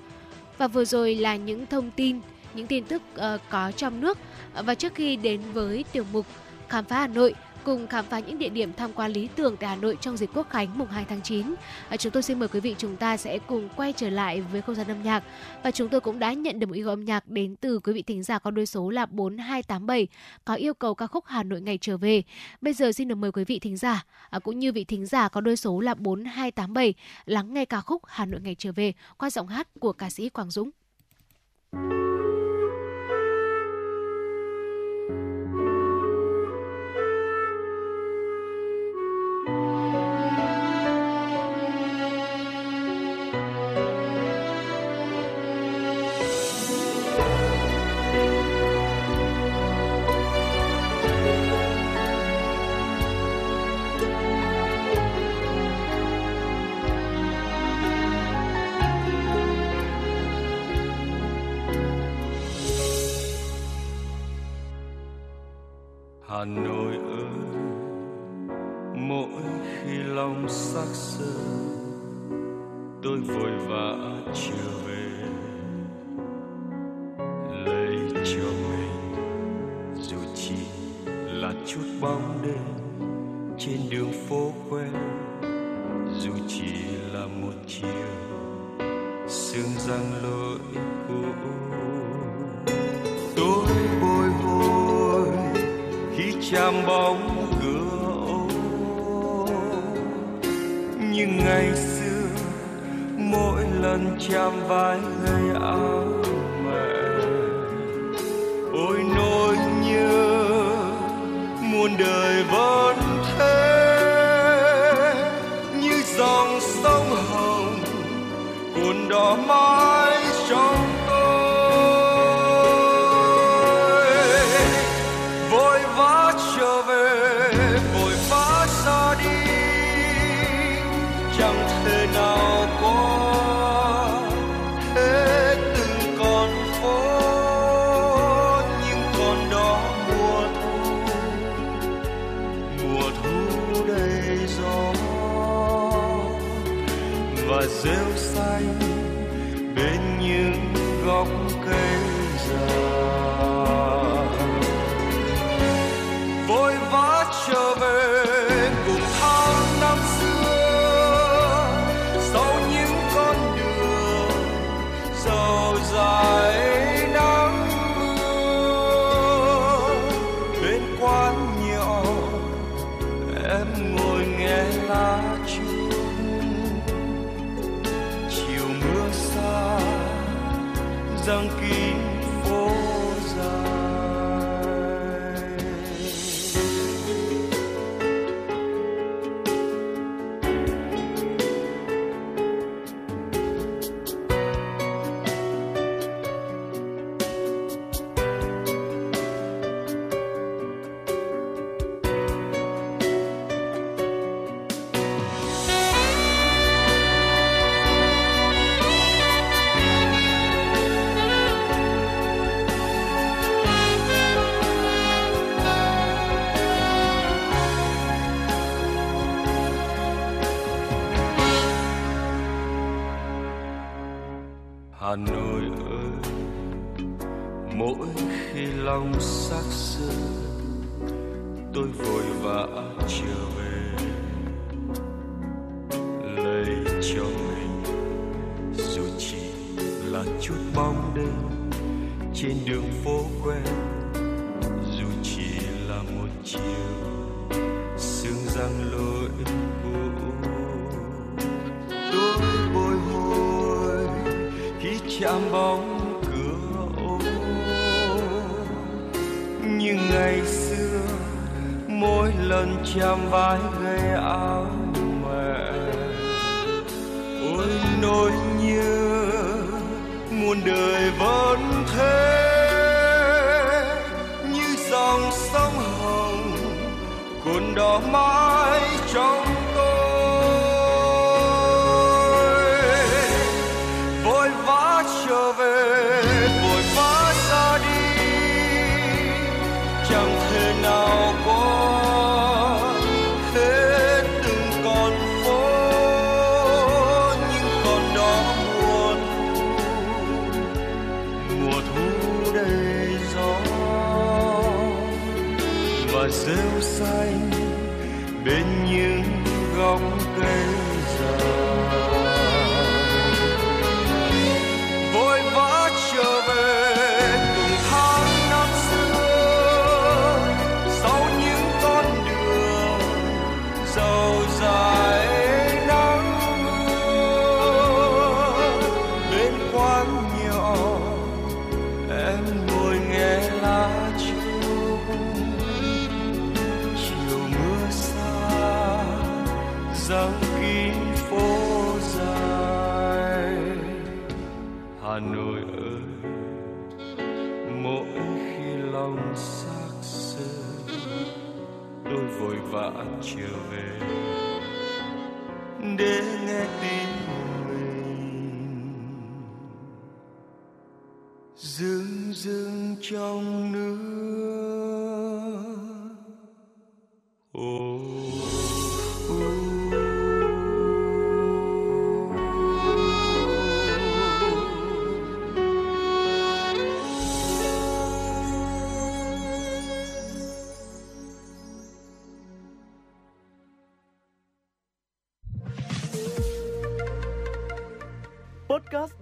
Và vừa rồi là những thông tin những tin tức uh, có trong nước và trước khi đến với tiểu mục khám phá Hà Nội cùng khám phá những địa điểm tham quan lý tưởng tại Hà Nội trong dịp Quốc khánh mùng 2 tháng 9. À, chúng tôi xin mời quý vị chúng ta sẽ cùng quay trở lại với không gian âm nhạc và chúng tôi cũng đã nhận được một yêu cầu âm nhạc đến từ quý vị thính giả có đôi số là 4287 có yêu cầu ca khúc Hà Nội ngày trở về. Bây giờ xin được mời quý vị thính giả à, cũng như vị thính giả có đôi số là 4287 lắng nghe ca khúc Hà Nội ngày trở về qua giọng hát của ca sĩ Quang Dũng. Hà Nội ơi, mỗi khi lòng sắc sơ tôi vội vã trở về. Lấy cho mình, dù chỉ là chút bóng đêm trên đường phố quen, dù chỉ là một chiều, sương răng lối chạm bóng cửa ô. Nhưng ngày xưa, mỗi lần chạm vai người áo mẹ ôi, nỗi nhớ muôn đời vẫn thế. Như dòng sông hồng, cuốn đỏ mãi. Răng kín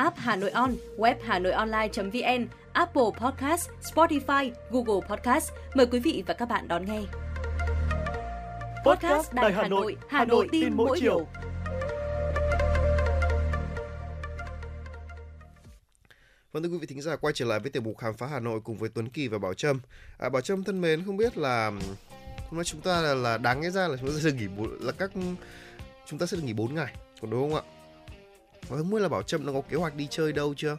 app Hà Nội On, web Hà Nội Online.vn, Apple Podcast, Spotify, Google Podcast. Mời quý vị và các bạn đón nghe. Podcast Đài Hà Nội, Hà Nội tin mỗi chiều. Vâng thưa quý vị thính giả quay trở lại với tiểu mục khám phá Hà Nội cùng với Tuấn Kỳ và Bảo Trâm. À, Bảo Trâm thân mến không biết là hôm nay chúng ta là, là đáng nghe ra là chúng ta sẽ nghỉ là các chúng ta sẽ được nghỉ 4 ngày, còn đúng không ạ? Và không biết là Bảo Trâm nó có kế hoạch đi chơi đâu chưa?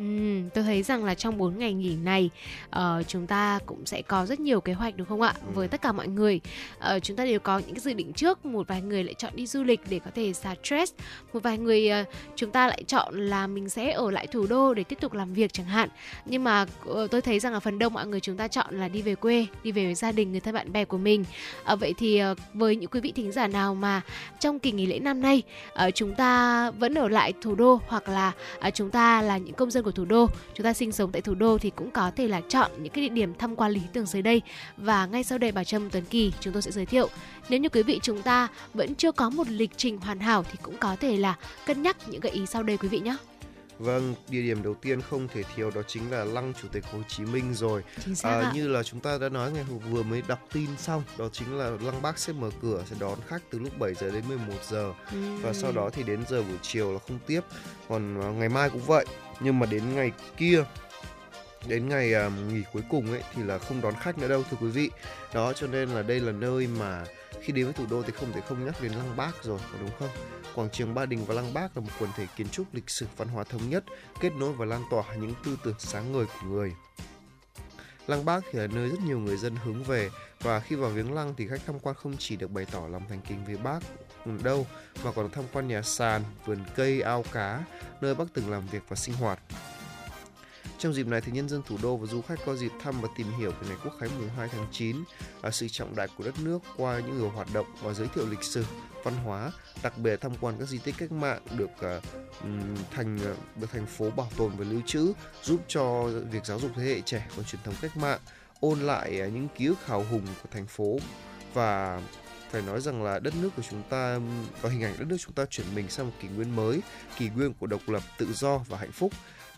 Ừm, tôi thấy rằng là trong 4 ngày nghỉ này ờ, chúng ta cũng sẽ có rất nhiều kế hoạch đúng không ạ? Với tất cả mọi người ờ, chúng ta đều có những cái dự định trước. Một vài người lại chọn đi du lịch để có thể xả stress. Một vài người ờ, chúng ta lại chọn là mình sẽ ở lại thủ đô để tiếp tục làm việc chẳng hạn. Nhưng mà ờ, tôi thấy rằng là phần đông mọi người chúng ta chọn là đi về quê, đi về với gia đình, người thân bạn bè của mình. Ờ, vậy thì ờ, với những quý vị thính giả nào mà trong kỳ nghỉ lễ năm nay ờ, chúng ta vẫn ở lại thủ đô hoặc là ờ, chúng ta là những công dân của của thủ đô, chúng ta sinh sống tại thủ đô thì cũng có thể là chọn những cái địa điểm tham quan lý tưởng dưới đây và ngay sau đây Bảo Trâm Tuấn Kỳ chúng tôi sẽ giới thiệu. Nếu như quý vị chúng ta vẫn chưa có một lịch trình hoàn hảo thì cũng có thể là cân nhắc những gợi ý sau đây quý vị nhé. Vâng, địa điểm đầu tiên không thể thiếu đó chính là lăng Chủ tịch Hồ Chí Minh rồi. À, ạ. như là chúng ta đã nói ngày hôm vừa mới đọc tin xong, đó chính là lăng Bác sẽ mở cửa sẽ đón khách từ lúc 7 giờ đến 11 giờ và sau đó thì đến giờ buổi chiều là không tiếp. Còn à, ngày mai cũng vậy, nhưng mà đến ngày kia đến ngày uh, nghỉ cuối cùng ấy thì là không đón khách nữa đâu thưa quý vị. Đó cho nên là đây là nơi mà khi đến với thủ đô thì không thể không nhắc đến lăng Bác rồi, có đúng không? Quảng trường Ba Đình và Lăng Bác là một quần thể kiến trúc lịch sử văn hóa thống nhất, kết nối và lan tỏa những tư tưởng sáng ngời của người. Lăng Bác thì là nơi rất nhiều người dân hướng về và khi vào viếng lăng thì khách tham quan không chỉ được bày tỏ lòng thành kính với Bác Ừ, đâu mà còn tham quan nhà sàn, vườn cây, ao cá, nơi Bác từng làm việc và sinh hoạt. Trong dịp này thì nhân dân thủ đô và du khách có dịp thăm và tìm hiểu về ngày Quốc khánh mùng 2 tháng 9, à, sự trọng đại của đất nước qua những người hoạt động và giới thiệu lịch sử, văn hóa, đặc biệt tham quan các di tích cách mạng được à, thành ờ, được thành phố bảo tồn và lưu trữ, giúp cho việc giáo dục thế hệ trẻ và truyền thống cách mạng, ôn lại ờ, những ký ức hào hùng của thành phố và phải nói rằng là đất nước của chúng ta có hình ảnh đất nước chúng ta chuyển mình sang một kỷ nguyên mới, kỷ nguyên của độc lập, tự do và hạnh phúc.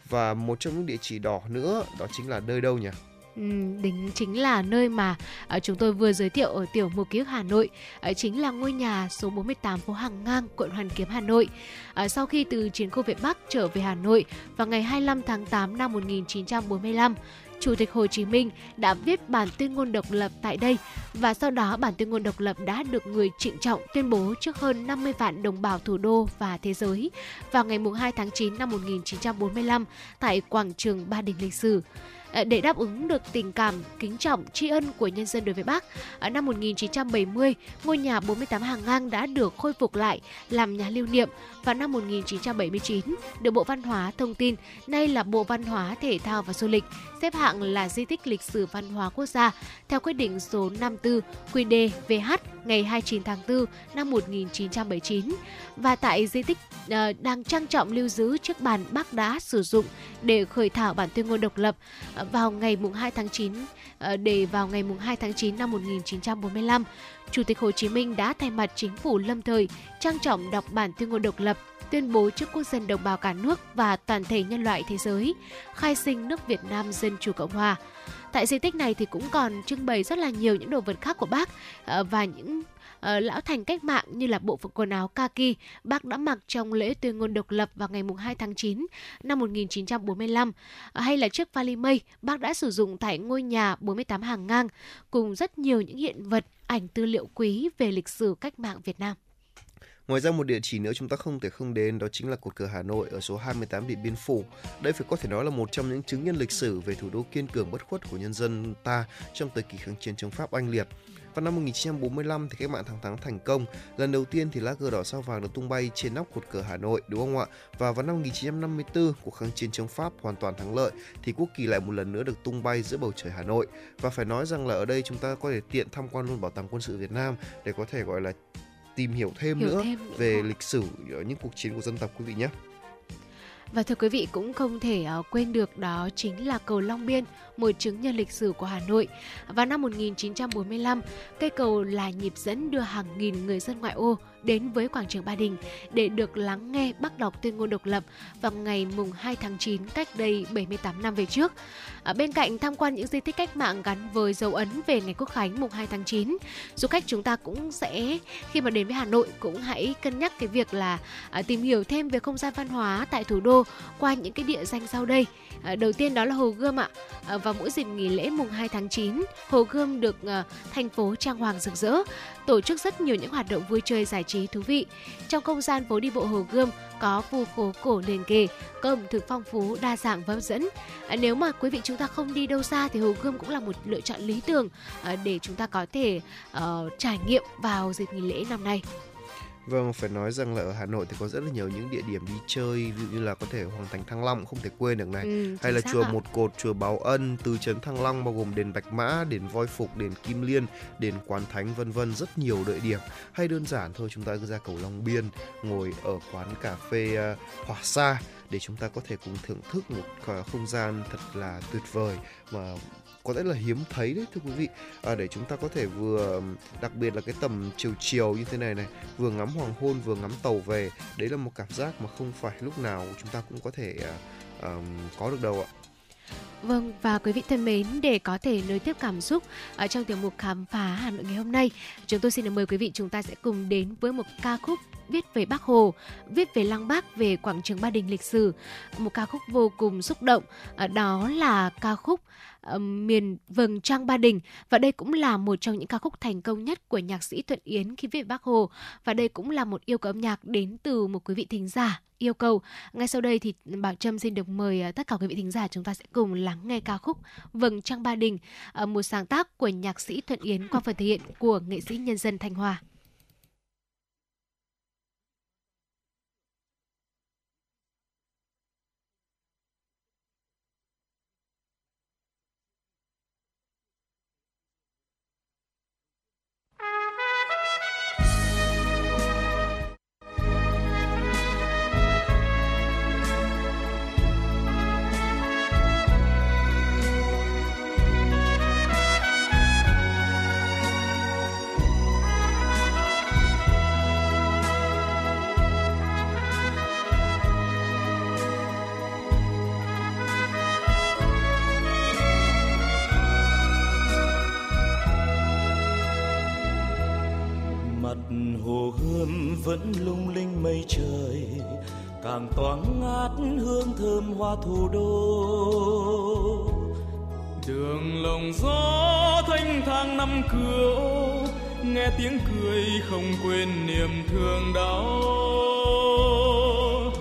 Và một trong những địa chỉ đỏ nữa đó chính là nơi đâu nhỉ? Ừ, đính chính là nơi mà à, chúng tôi vừa giới thiệu ở tiểu mục ký ức Hà Nội ờ, chính là ngôi nhà số 48 phố Hàng Ngang, quận Hoàn Kiếm, Hà Nội. Ờ, sau khi từ chiến khu Việt Bắc trở về Hà Nội vào ngày 25 tháng 8 năm 1945, Chủ tịch Hồ Chí Minh đã viết bản tuyên ngôn độc lập tại đây và sau đó bản tuyên ngôn độc lập đã được người trịnh trọng tuyên bố trước hơn 50 vạn đồng bào thủ đô và thế giới vào ngày 2 tháng 9 năm 1945 tại quảng trường Ba Đình lịch sử. Ờ, để đáp ứng được tình cảm kính trọng tri ân của nhân dân đối với Bác. Ở năm 1970, ngôi nhà 48 hàng ngang đã được khôi phục lại làm nhà lưu niệm và năm 1979 được Bộ Văn hóa Thông tin, nay là Bộ Văn hóa Thể thao và Du lịch, xếp hạng là di tích lịch sử văn hóa quốc gia theo quyết định số 54 QĐ VH ngày 29 tháng 4 năm 1979 và tại di tích uh, đang trang trọng lưu giữ chiếc bàn Bác đá sử dụng để khởi thảo bản tuyên ngôn độc lập ờ, vào ngày mùng 2 tháng 9 ờ, để vào ngày mùng 2 tháng 9 năm 1945, Chủ tịch Hồ Chí Minh đã thay mặt chính phủ lâm thời trang trọng đọc bản tuyên ngôn độc lập tuyên bố trước quốc dân đồng bào cả nước và toàn thể nhân loại thế giới, khai sinh nước Việt Nam Dân Chủ Cộng Hòa. Tại di tích này thì cũng còn trưng bày rất là nhiều những đồ vật khác của bác ờ, và những ờ, lão thành cách mạng như là bộ phận quần áo kaki bác đã mặc trong lễ tuyên ngôn độc lập vào ngày 2 tháng 9 năm 1945 hay là chiếc vali mây bác đã sử dụng tại ngôi nhà 48 hàng ngang cùng rất nhiều những hiện vật ảnh tư liệu quý về lịch sử cách mạng Việt Nam. Ngoài ra một địa chỉ nữa chúng ta không thể không đến, đó chính là cột cờ Hà Nội ở số 28 Điện Biên Phủ. Đây phải có thể nói là một trong những chứng nhân lịch sử về thủ đô kiên cường bất khuất của nhân dân ta trong thời kỳ kháng chiến chống Pháp oanh liệt. Vào năm 1945 thì cách mạng thắng thắng thành công. Lần đầu tiên thì lá cờ đỏ sao vàng được tung bay trên nóc cột cờ Hà Nội đúng không ạ? Và vào năm 1954 cuộc kháng chiến chống Pháp hoàn toàn thắng lợi thì quốc kỳ lại một lần nữa được tung bay giữa bầu trời Hà Nội. Và phải nói rằng là ở đây chúng ta có thể tiện tham quan luôn bảo tàng quân sự Việt Nam để có thể gọi là tìm hiểu thêm Hiểu nữa thêm về lịch sử ở những cuộc chiến của dân tộc quý vị nhé. Và thưa quý vị cũng không thể ờ, quên được đó chính là cầu Long Biên, một chứng nhân lịch sử của Hà Nội. Vào năm 1945, cây cầu là nhịp dẫn đưa hàng nghìn người dân ngoại ô đến với quảng trường Ba Đình để được lắng nghe bác đọc tuyên ngôn độc lập vào ngày mùng 2 tháng 9 cách đây 78 năm về trước. Ở bên cạnh tham quan những di tích cách mạng gắn với dấu ấn về ngày Quốc khánh mùng 2 tháng 9, du khách chúng ta cũng sẽ khi mà đến với Hà Nội cũng hãy cân nhắc cái việc là à, tìm hiểu thêm về không gian văn hóa tại thủ đô qua những cái địa danh sau đây. À, đầu tiên đó là Hồ Gươm ạ. À, vào mỗi dịp nghỉ lễ mùng 2 tháng 9, Hồ Gươm được ờ, thành phố trang hoàng rực rỡ, tổ chức rất nhiều những hoạt động vui chơi giải trí thú vị. Trong không gian phố đi bộ Hồ Gươm có khu phố cổ liền kề, có ẩm thực phong phú, đa dạng và hấp dẫn. À, nếu mà quý vị chúng ta không đi đâu xa thì Hồ Gươm cũng là một lựa chọn lý tưởng à, để chúng ta có thể ờ, trải nghiệm vào dịp nghỉ lễ năm nay. Vâng, phải nói rằng là ở Hà Nội thì có rất là nhiều những địa điểm đi chơi, ví dụ như là có thể Hoàng Thành Thăng Long không thể quên được này, Ừ, hay là chùa ạ. Một Cột, chùa Báo Ân, từ trấn Thăng Long bao gồm đền Bạch Mã, đền Voi Phục, đền Kim Liên, đền Quán Thánh vân vân rất nhiều địa điểm. Hay đơn giản thôi chúng ta cứ ra cầu Long Biên, ngồi ở quán cà phê uh, Hỏa Sa để chúng ta có thể cùng thưởng thức một ờ, không gian thật là tuyệt vời mà có lẽ là hiếm thấy đấy thưa quý vị. À, để chúng ta có thể vừa đặc biệt là cái tầm chiều chiều như thế này này vừa ngắm hoàng hôn vừa ngắm tàu về đấy là một cảm giác mà không phải lúc nào chúng ta cũng có thể uh, có được đâu ạ. Vâng và quý vị thân mến, để có thể nối tiếp cảm xúc ở trong tiểu mục khám phá Hà Nội ngày hôm nay, chúng tôi xin được mời quý vị chúng ta sẽ cùng đến với một ca khúc viết về Bác Hồ, viết về Lăng Bác, về quảng trường Ba Đình lịch sử, một ca khúc vô cùng xúc động. Ờ, đó là ca khúc uh, miền vầng trăng Ba Đình và đây cũng là một trong những ca khúc thành công nhất của nhạc sĩ Thuận Yến khi viết Bác Hồ và đây cũng là một yêu cầu âm nhạc đến từ một quý vị thính giả yêu cầu. Ngay sau đây thì Bảo Trâm xin được mời ờ, tất cả quý vị thính giả chúng ta sẽ cùng lắng nghe ca khúc Vầng Trăng Ba Đình, một sáng tác của nhạc sĩ Thuận Yến qua phần thể hiện của nghệ sĩ nhân dân Thanh Hòa. Vẫn lung linh mây trời, càng toáng ngát hương thơm hoa thủ đô. Đường lồng gió thanh thang năm cửa nghe tiếng cười không quên niềm thương đau.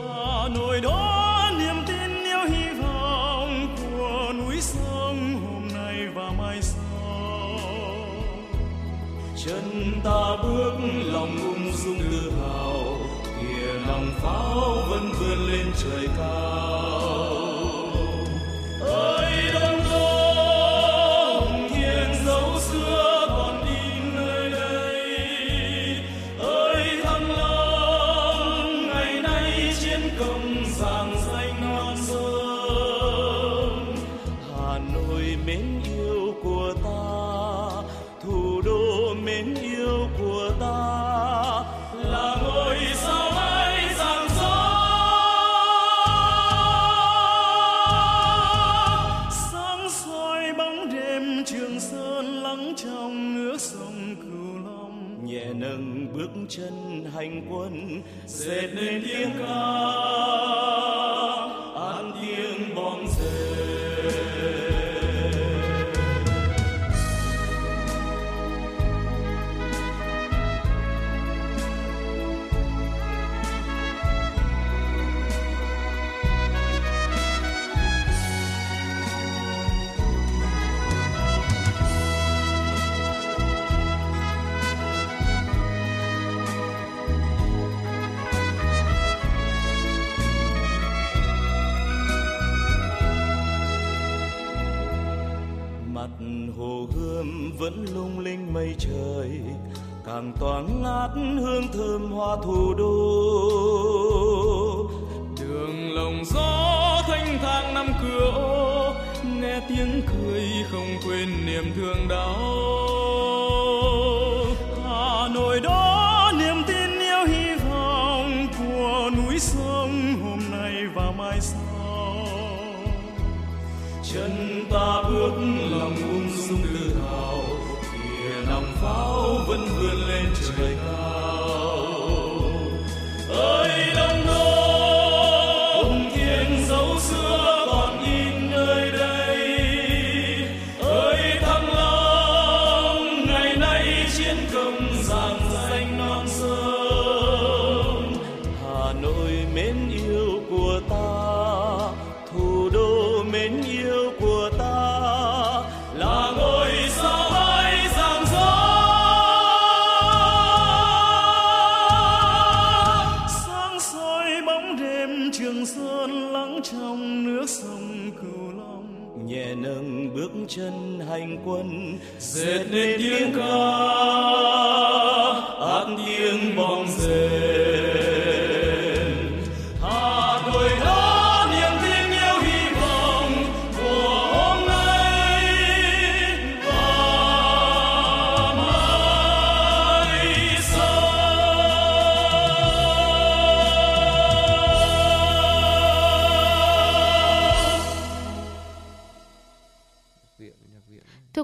Hà nội đó niềm tin yêu hy vọng của núi sông hôm nay và mai sau. Chân ta bước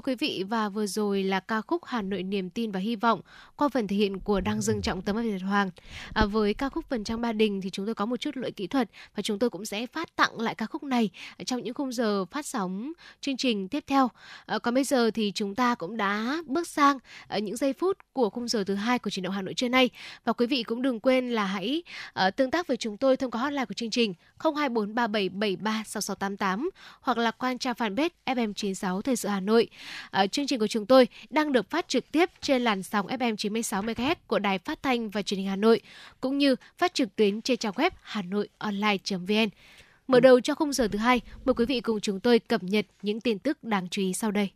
quý vị và vừa rồi là ca khúc Hà Nội niềm tin và hy vọng qua phần thể hiện của Đăng Dương Trọng Tấm và Việt Hoàng. À, với ca khúc Vần Trang Ba Đình thì chúng tôi có một chút lỗi kỹ thuật và chúng tôi cũng sẽ phát tặng lại ca khúc này trong những khung giờ phát sóng chương trình tiếp theo. À, còn bây giờ thì chúng ta cũng đã bước sang à, những giây phút của khung giờ thứ hai của chuyển động Hà Nội trưa nay và quý vị cũng đừng quên là hãy uh, tương tác với chúng tôi thông qua hotline của chương trình 02437736688 hoặc là quan trang fanpage FM96 Thời sự Hà Nội. Uh, chương trình của chúng tôi đang được phát trực tiếp trên làn sóng FM 96 MHz của Đài Phát thanh và Truyền hình Hà Nội cũng như phát trực tuyến trên trang web hanoionline.vn. Mở đầu cho khung giờ thứ hai, mời quý vị cùng chúng tôi cập nhật những tin tức đáng chú ý sau đây.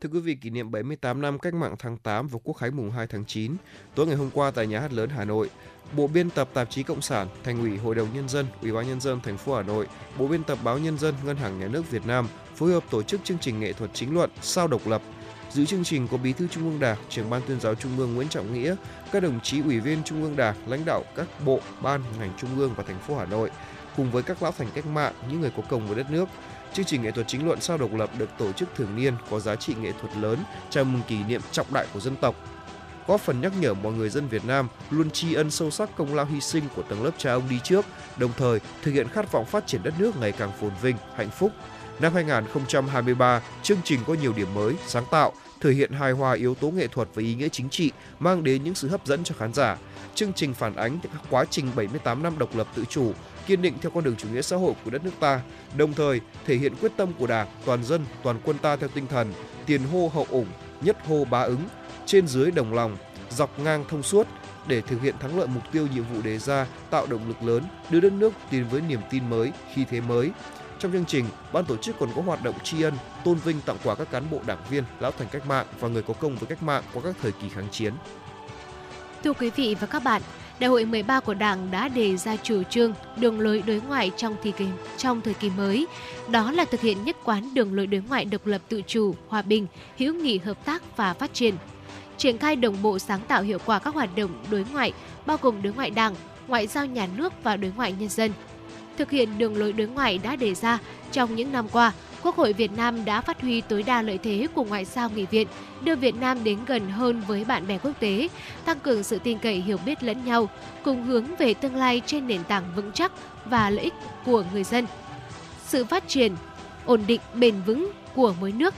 Thưa quý vị, kỷ niệm 78 năm cách mạng tháng 8 và Quốc khánh mùng 2 tháng 9, tối ngày hôm qua tại Nhà hát lớn Hà Nội, Bộ biên tập tạp chí Cộng sản, Thành ủy Hội đồng nhân dân, Ủy ban nhân dân thành phố Hà Nội, Bộ biên tập báo Nhân dân, Ngân hàng Nhà nước Việt Nam phối hợp tổ chức chương trình nghệ thuật chính luận Sao độc lập. Dự chương trình có Bí thư Trung ương Đảng, Trưởng ban Tuyên giáo Trung ương Nguyễn Trọng Nghĩa, các đồng chí ủy viên Trung ương Đảng, lãnh đạo các bộ, ban, ngành Trung ương và thành phố Hà Nội, cùng với các lão thành cách mạng, những người có công với đất nước. Chương trình nghệ thuật chính luận Sao độc lập được tổ chức thường niên có giá trị nghệ thuật lớn chào mừng kỷ niệm trọng đại của dân tộc, góp phần nhắc nhở mọi người dân Việt Nam luôn tri ân sâu sắc công lao hy sinh của tầng lớp cha ông đi trước, đồng thời thực hiện khát vọng phát triển đất nước ngày càng phồn vinh, hạnh phúc. Năm 2023, chương trình có nhiều điểm mới, sáng tạo, thể hiện hài hòa yếu tố nghệ thuật và ý nghĩa chính trị, mang đến những sự hấp dẫn cho khán giả. Chương trình phản ánh quá trình 78 năm độc lập tự chủ, kiên định theo con đường chủ nghĩa xã hội của đất nước ta, đồng thời thể hiện quyết tâm của Đảng, toàn dân, toàn quân ta theo tinh thần tiền hô hậu ủng, nhất hô bá ứng, trên dưới đồng lòng, dọc ngang thông suốt để thực hiện thắng lợi mục tiêu nhiệm vụ đề ra, tạo động lực lớn, đưa đất nước tiến với niềm tin mới, khi thế mới. Trong chương trình, ban tổ chức còn có hoạt động tri ân, tôn vinh tặng quà các cán bộ đảng viên, lão thành cách mạng và người có công với cách mạng qua các thời kỳ kháng chiến. Thưa quý vị và các bạn, Đại hội 13 của Đảng đã đề ra chủ trương, đường lối đối ngoại trong thời kỳ trong thời kỳ mới, đó là thực hiện nhất quán đường lối đối ngoại độc lập tự chủ, hòa bình, hữu nghị hợp tác và phát triển. Triển khai đồng bộ sáng tạo hiệu quả các hoạt động đối ngoại, bao gồm đối ngoại Đảng, ngoại giao nhà nước và đối ngoại nhân dân. Thực hiện đường lối đối ngoại đã đề ra trong những năm qua, Quốc hội Việt Nam đã phát huy tối đa lợi thế của ngoại giao nghị viện, đưa Việt Nam đến gần hơn với bạn bè quốc tế, tăng cường sự tin cậy hiểu biết lẫn nhau, cùng hướng về tương lai trên nền tảng vững chắc và lợi ích của người dân. Sự phát triển, ổn định bền vững của mỗi nước.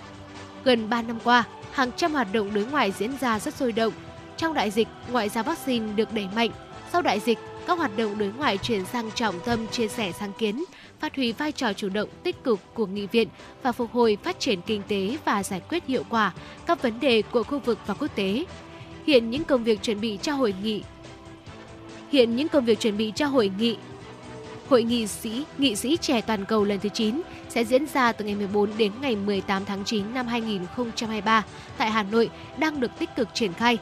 Gần 3 năm qua, hàng trăm hoạt động đối ngoại diễn ra rất sôi động. Trong đại dịch, ngoại giao vaccine được đẩy mạnh. Sau đại dịch, các hoạt động đối ngoại chuyển sang trọng tâm chia sẻ sáng kiến, phát huy vai trò chủ động tích cực của nghị viện và phục hồi phát triển kinh tế và giải quyết hiệu quả các vấn đề của khu vực và quốc tế. Hiện những công việc chuẩn bị cho hội nghị Hiện những công việc chuẩn bị cho hội nghị Hội nghị sĩ nghị sĩ trẻ toàn cầu lần thứ 9 sẽ diễn ra từ ngày 14 đến ngày 18 tháng 9 năm 2023 tại Hà Nội đang được tích cực triển khai.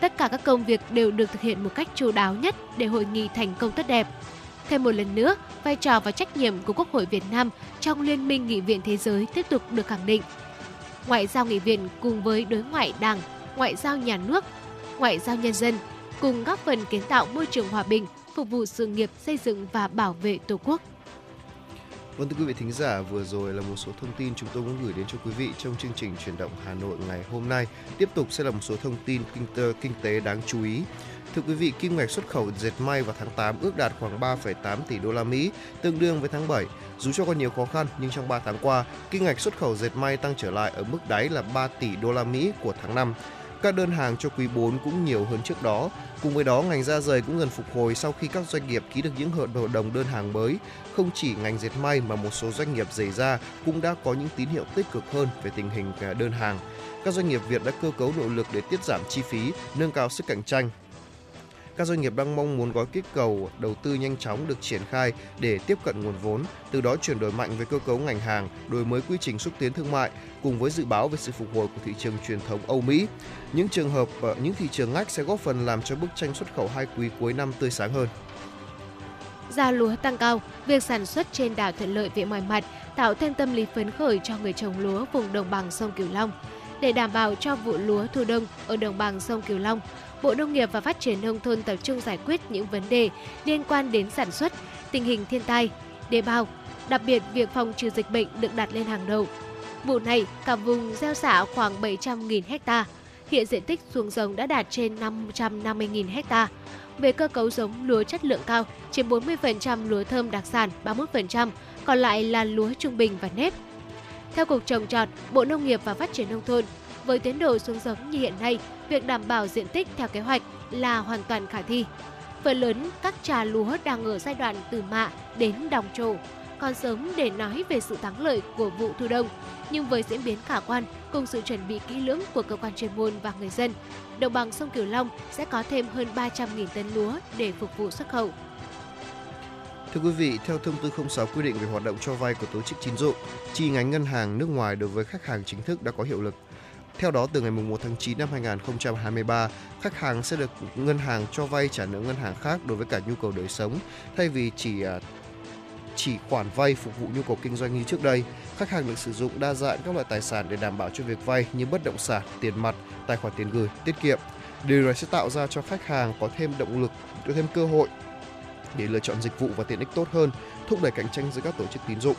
Tất cả các công việc đều được thực hiện một cách chu đáo nhất để hội nghị thành công tốt đẹp. Thêm một lần nữa, vai trò và trách nhiệm của Quốc hội Việt Nam trong Liên minh Nghị viện Thế giới tiếp tục được khẳng định. Ngoại giao nghị viện cùng với đối ngoại đảng, ngoại giao nhà nước, ngoại giao nhân dân cùng góp phần kiến tạo môi trường hòa bình, phục vụ sự nghiệp xây dựng và bảo vệ Tổ quốc. Vâng thưa quý vị thính giả, vừa rồi là một số thông tin chúng tôi muốn gửi đến cho quý vị trong chương trình chuyển động Hà Nội ngày hôm nay. Tiếp tục sẽ là một số thông tin kinh tế, kinh tế đáng chú ý. Thưa quý vị, kim ngạch xuất khẩu dệt may vào tháng 8 ước đạt khoảng 3,8 tỷ đô la Mỹ, tương đương với tháng 7. Dù cho còn nhiều khó khăn nhưng trong 3 tháng qua, kim ngạch xuất khẩu dệt may tăng trở lại ở mức đáy là 3 tỷ đô la Mỹ của tháng 5. Các đơn hàng cho quý 4 cũng nhiều hơn trước đó. Cùng với đó, ngành da giày cũng dần phục hồi sau khi các doanh nghiệp ký được những hợp đồng đơn hàng mới. Không chỉ ngành dệt may mà một số doanh nghiệp giày da cũng đã có những tín hiệu tích cực hơn về tình hình à, đơn hàng. Các doanh nghiệp Việt đã cơ cấu nội lực để tiết giảm chi phí, nâng cao sức cạnh tranh, các doanh nghiệp đang mong muốn gói kích cầu đầu tư nhanh chóng được triển khai để tiếp cận nguồn vốn, từ đó chuyển đổi mạnh về cơ cấu ngành hàng, đổi mới quy trình xúc tiến thương mại cùng với dự báo về sự phục hồi của thị trường truyền thống Âu Mỹ. Những trường hợp ở những thị trường ngách sẽ góp phần làm cho bức tranh xuất khẩu hai quý cuối năm tươi sáng hơn. Giá lúa tăng cao, việc sản xuất trên đảo thuận lợi về mọi mặt, tạo thêm tâm lý phấn khởi cho người trồng lúa vùng đồng bằng sông Cửu Long. Để đảm bảo cho vụ lúa thu đông ở đồng bằng sông Cửu Long, Bộ Nông nghiệp và Phát triển Nông thôn tập trung giải quyết những vấn đề liên quan đến sản xuất, tình hình thiên tai, đề bao, đặc biệt việc phòng trừ dịch bệnh được đặt lên hàng đầu. Vụ này, cả vùng gieo xạ khoảng 700.000 ha. Hiện diện tích xuống giống đã đạt trên 550.000 hectare về cơ cấu giống lúa chất lượng cao, chiếm 40% lúa thơm đặc sản, 31%, còn lại là lúa trung bình và nếp. Theo Cục Trồng Trọt, Bộ Nông nghiệp và Phát triển Nông thôn, với tiến độ xuống giống như hiện nay, việc đảm bảo diện tích theo kế hoạch là hoàn toàn khả thi. Phần lớn các trà lúa đang ở giai đoạn từ mạ đến đồng trổ, còn sớm để nói về sự thắng lợi của vụ thu đông. Nhưng với diễn biến khả quan, cùng sự chuẩn bị kỹ lưỡng của cơ quan chuyên môn và người dân, đồng bằng sông Cửu Long sẽ có thêm hơn 300.000 tấn lúa để phục vụ xuất khẩu. Thưa quý vị, theo thông tư 06 quy định về hoạt động cho vay của tổ chức tín dụng, chi nhánh ngân hàng nước ngoài đối với khách hàng chính thức đã có hiệu lực. Theo đó, từ ngày 1 tháng 9 năm 2023, khách hàng sẽ được ngân hàng cho vay trả nợ ngân hàng khác đối với cả nhu cầu đời sống, thay vì chỉ à, chỉ khoản vay phục vụ nhu cầu kinh doanh như trước đây. Khách hàng được sử dụng đa dạng các loại tài sản để đảm bảo cho việc vay như bất động sản, tiền mặt, tài khoản tiền gửi, tiết kiệm. Điều này sẽ tạo ra cho khách hàng có thêm động lực, có thêm cơ hội để lựa chọn dịch vụ và tiện ích tốt hơn, thúc đẩy cạnh tranh giữa các tổ chức tín dụng.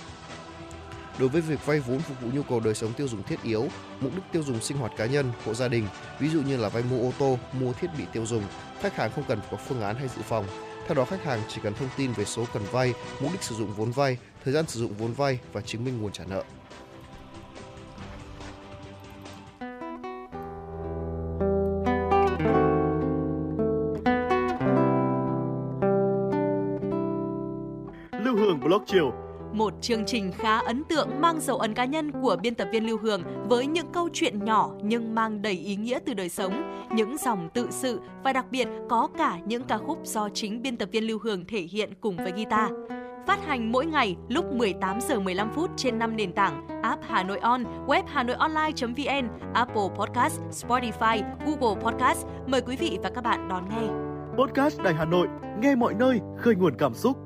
Đối với việc vay vốn phục vụ nhu cầu đời sống tiêu dùng thiết yếu, mục đích tiêu dùng sinh hoạt cá nhân, hộ gia đình, ví dụ như là vay mua ô tô, mua thiết bị tiêu dùng, khách hàng không cần có phương án hay dự phòng. Theo đó, khách hàng chỉ cần thông tin về số cần vay, mục đích sử dụng vốn vay, thời gian sử dụng vốn vay và chứng minh nguồn trả nợ. Lưu Hương Blog chiều một chương trình khá ấn tượng mang dấu ấn cá nhân của biên tập viên Lưu Hương với những câu chuyện nhỏ nhưng mang đầy ý nghĩa từ đời sống, những dòng tự sự và đặc biệt có cả những ca khúc do chính biên tập viên Lưu Hương thể hiện cùng với guitar. Phát hành mỗi ngày lúc 18 giờ 15 phút trên 5 nền tảng: app Hà Nội On, web Hà Nội Online.vn, Apple Podcast, Spotify, Google Podcast. Mời quý vị và các bạn đón nghe. Podcast Đài Hà Nội, nghe mọi nơi, khơi nguồn cảm xúc.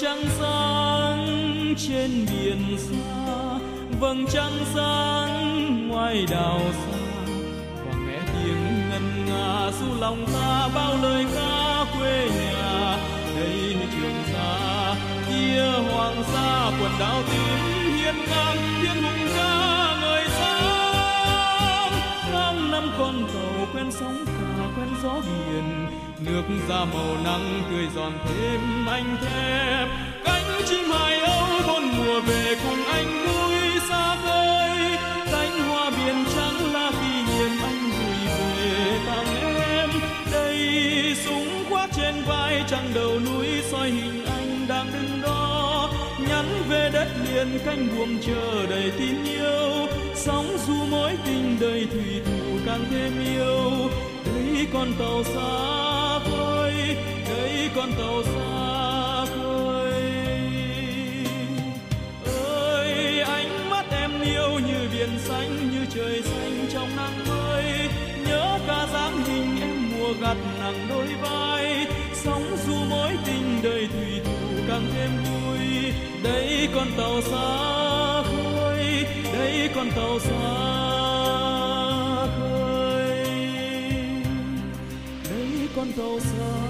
Trăng biển xanh như trời xanh trong nắng mới. Nhớ ca dáng hình em mùa gặt nặng đôi vai. Sóng du mối tình đời thủy thủ càng thêm vui. Đây con tàu xa khơi, đây con tàu xa khơi. Đây con tàu xa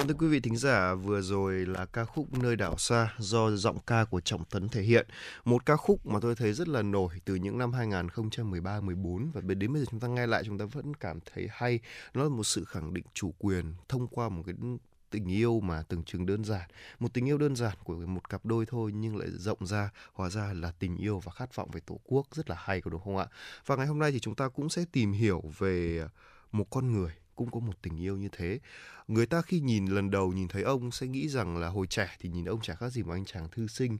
Vâng thưa quý vị thính giả, vừa rồi là ca khúc Nơi đảo xa do giọng ca của Trọng Tấn thể hiện. Một ca khúc mà tôi thấy rất là nổi từ những năm 2013-14 và đến bây giờ chúng ta nghe lại chúng ta vẫn cảm thấy hay. Nó là một sự khẳng định chủ quyền thông qua một cái tình yêu mà tưởng chừng đơn giản một tình yêu đơn giản của một cặp đôi thôi nhưng lại rộng ra hóa ra là tình yêu và khát vọng về tổ quốc rất là hay có đúng không ạ và ngày hôm nay thì chúng ta cũng sẽ tìm hiểu về một con người cũng có một tình yêu như thế. Người ta khi nhìn lần đầu nhìn thấy ông sẽ nghĩ rằng là hồi trẻ thì nhìn ông chả khác gì một anh chàng thư sinh,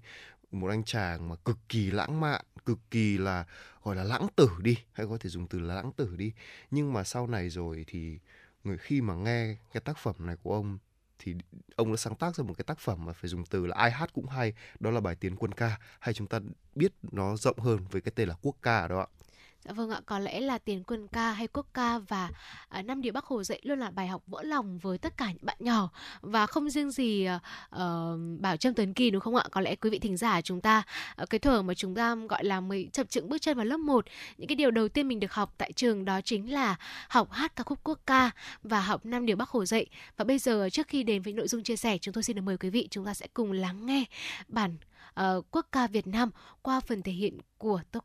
một anh chàng mà cực kỳ lãng mạn, cực kỳ là, gọi là, lãng tử đi, hay có thể dùng từ là lãng tử đi. Nhưng mà sau này rồi thì người khi mà nghe cái tác phẩm này của ông thì ông đã sáng tác ra một cái tác phẩm mà phải dùng từ là ai hát cũng hay, đó là bài tiến quân ca. Hay chúng ta biết nó rộng hơn với cái tên là quốc ca đó ạ. Dạ vâng ạ, có lẽ là tiền quân ca hay quốc ca và à, năm điều Bác Hồ dạy luôn là bài học vỡ lòng với tất cả những bạn nhỏ và không riêng gì uh, Bảo Trâm Tuấn Kỳ đúng không ạ? Có lẽ quý vị thính giả chúng ta uh, cái thời mà chúng ta gọi là mới chập chững bước chân vào lớp 1 những cái điều đầu tiên mình được học tại trường đó chính là học hát ca khúc quốc ca và học năm điều Bác Hồ dạy. Và bây giờ trước khi đến với nội dung chia sẻ, chúng tôi xin được mời quý vị chúng ta sẽ cùng lắng nghe bản uh, quốc ca Việt Nam qua phần thể hiện của Tốc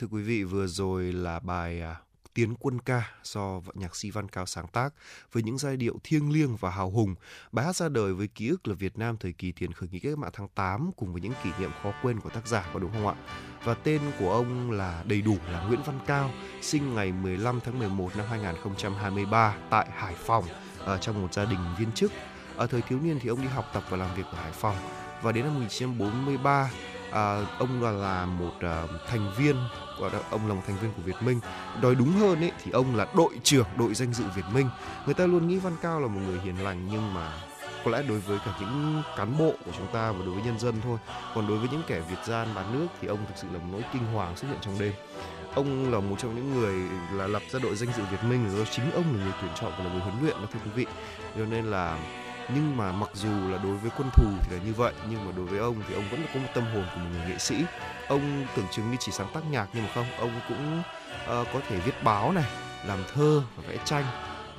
thưa quý vị vừa rồi là bài à, Tiến quân ca do nhạc sĩ Văn Cao sáng tác với những giai điệu thiêng liêng và hào hùng. Bài hát ra đời với ký ức là Việt Nam thời kỳ tiền khởi nghĩa cách mạng tháng 8 cùng với những kỷ niệm khó quên của tác giả có đúng không ạ? Và tên của ông là đầy đủ là Nguyễn Văn Cao, sinh ngày 15 tháng 11 năm 2023 tại Hải Phòng ở trong một gia đình viên chức. Ở thời thiếu niên thì ông đi học tập và làm việc ở Hải Phòng và đến năm 1943 à, ông là, là một à, thành viên gọi là ông là một thành viên của Việt Minh. Nói đúng hơn ấy thì ông là đội trưởng đội danh dự Việt Minh. Người ta luôn nghĩ Văn Cao là một người hiền lành nhưng mà có lẽ đối với cả những cán bộ của chúng ta và đối với nhân dân thôi. Còn đối với những kẻ Việt gian bán nước thì ông thực sự là một nỗi kinh hoàng xuất hiện trong đêm. Ông là một trong những người là lập ra đội danh dự Việt Minh do chính ông là người tuyển chọn và là người huấn luyện đó thưa quý vị. Cho nên là nhưng mà mặc dù là đối với quân thù thì là như vậy nhưng mà đối với ông thì ông vẫn có một tâm hồn của một người nghệ sĩ. Ông tưởng chừng như chỉ sáng tác nhạc nhưng mà không ông cũng uh, có thể viết báo này làm thơ và vẽ tranh.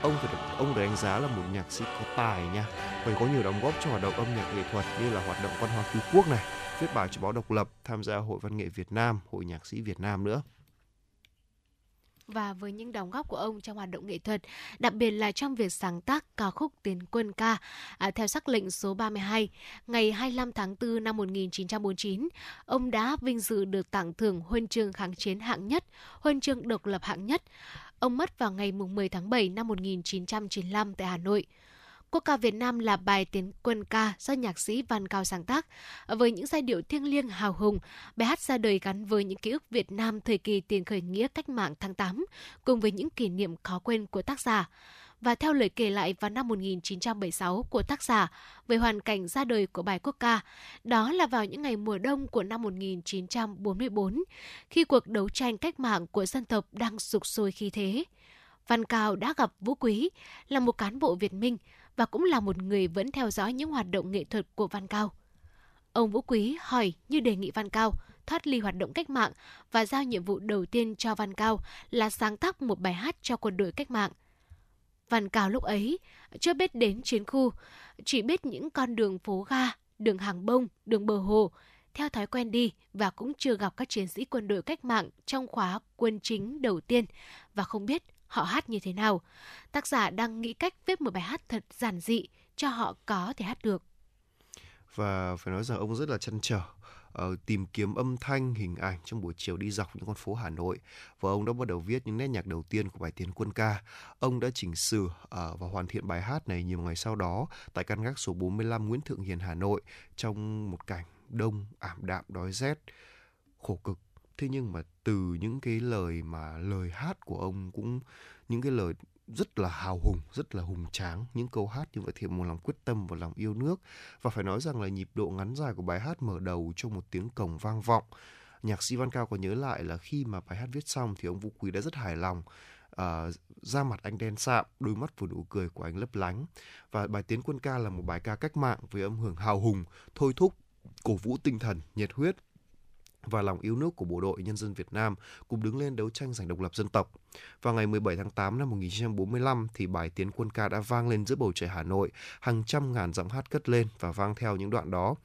Ông phải được, ông được đánh giá là một nhạc sĩ có tài nha. Và có nhiều đóng góp cho hoạt động âm nhạc nghệ thuật như là hoạt động văn hóa cứu quốc này viết bài cho báo độc lập tham gia hội văn nghệ Việt Nam hội nhạc sĩ Việt Nam nữa và với những đóng góp của ông trong hoạt động nghệ thuật, đặc biệt là trong việc sáng tác ca khúc Tiến quân ca à, theo sắc lệnh số 32 ngày 25 tháng 4 năm 1949, ông đã vinh dự được tặng thưởng huân chương kháng chiến hạng nhất, huân chương độc lập hạng nhất. Ông mất vào ngày 10 tháng 7 năm 1995 tại Hà Nội. Quốc ca Việt Nam là bài tiến quân ca do nhạc sĩ Văn Cao sáng tác. Với những giai điệu thiêng liêng hào hùng, bài hát ra đời gắn với những ký ức Việt Nam thời kỳ tiền khởi nghĩa cách mạng tháng 8, cùng với những kỷ niệm khó quên của tác giả và theo lời kể lại vào năm 1976 của tác giả về hoàn cảnh ra đời của bài quốc ca, đó là vào những ngày mùa đông của năm 1944, khi cuộc đấu tranh cách mạng của dân tộc đang sục sôi khí thế. Văn Cao đã gặp Vũ Quý, là một cán bộ Việt Minh, và cũng là một người vẫn theo dõi những hoạt động nghệ thuật của Văn Cao. Ông Vũ Quý hỏi như đề nghị Văn Cao thoát ly hoạt động cách mạng và giao nhiệm vụ đầu tiên cho Văn Cao là sáng tác một bài hát cho quân đội cách mạng. Văn Cao lúc ấy chưa biết đến chiến khu, chỉ biết những con đường phố ga, đường hàng bông, đường bờ hồ, theo thói quen đi và cũng chưa gặp các chiến sĩ quân đội cách mạng trong khóa quân chính đầu tiên và không biết họ hát như thế nào. Tác giả đang nghĩ cách viết một bài hát thật giản dị cho họ có thể hát được. Và phải nói rằng ông rất là chăn trở uh, tìm kiếm âm thanh, hình ảnh trong buổi chiều đi dọc những con phố Hà Nội và ông đã bắt đầu viết những nét nhạc đầu tiên của bài Tiến Quân ca. Ông đã chỉnh sửa uh, và hoàn thiện bài hát này nhiều ngày sau đó tại căn gác số 45 Nguyễn Thượng Hiền Hà Nội trong một cảnh đông ảm đạm đói rét khổ cực thế nhưng mà từ những cái lời mà lời hát của ông cũng những cái lời rất là hào hùng, rất là hùng tráng. Những câu hát như vậy thì một lòng quyết tâm và lòng yêu nước. Và phải nói rằng là nhịp độ ngắn dài của bài hát mở đầu trong một tiếng cổng vang vọng. Nhạc sĩ Văn Cao có nhớ lại là khi mà bài hát viết xong thì ông Vũ Quý đã rất hài lòng. À, da mặt anh đen sạm, đôi mắt vừa nụ cười của anh lấp lánh. Và bài Tiến Quân Ca là một bài ca cách mạng với âm hưởng hào hùng, thôi thúc, cổ vũ tinh thần, nhiệt huyết và lòng yêu nước của bộ đội nhân dân Việt Nam cùng đứng lên đấu tranh giành độc lập dân tộc. Vào ngày 17 tháng 8 năm 1945 thì bài Tiến quân ca đã vang lên giữa bầu trời Hà Nội, hàng trăm ngàn giọng hát cất lên và vang theo những đoạn đó.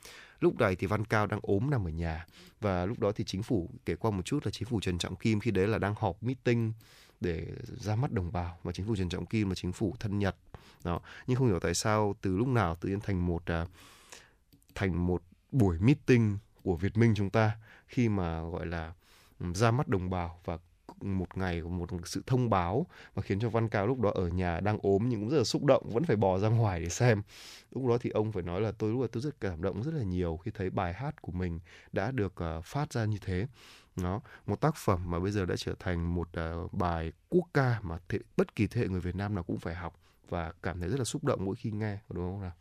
Lúc này thì Văn Cao đang ốm nằm ở nhà và lúc đó thì chính phủ kể qua một chút là chính phủ Trần Trọng Kim khi đấy là đang họp meeting để ra mắt đồng bào và chính phủ Trần Trọng Kim là chính phủ thân Nhật đó nhưng không hiểu tại sao từ lúc nào tự nhiên thành một à, thành một buổi meeting của Việt Minh chúng ta khi mà gọi là ừ, ra mắt đồng bào và một ngày một sự thông báo và khiến cho Văn Cao lúc đó ở nhà đang ốm nhưng cũng rất là xúc động vẫn phải bò ra ngoài để xem. Lúc đó thì ông phải nói là tôi lúc đó tôi rất cảm động rất là nhiều khi thấy bài hát của mình đã được uh, phát ra như thế. Nó một tác phẩm mà bây giờ đã trở thành một uh, bài quốc ca mà thế, bất kỳ thế hệ người Việt Nam nào cũng phải học và cảm thấy rất là xúc động mỗi khi nghe đúng không nào?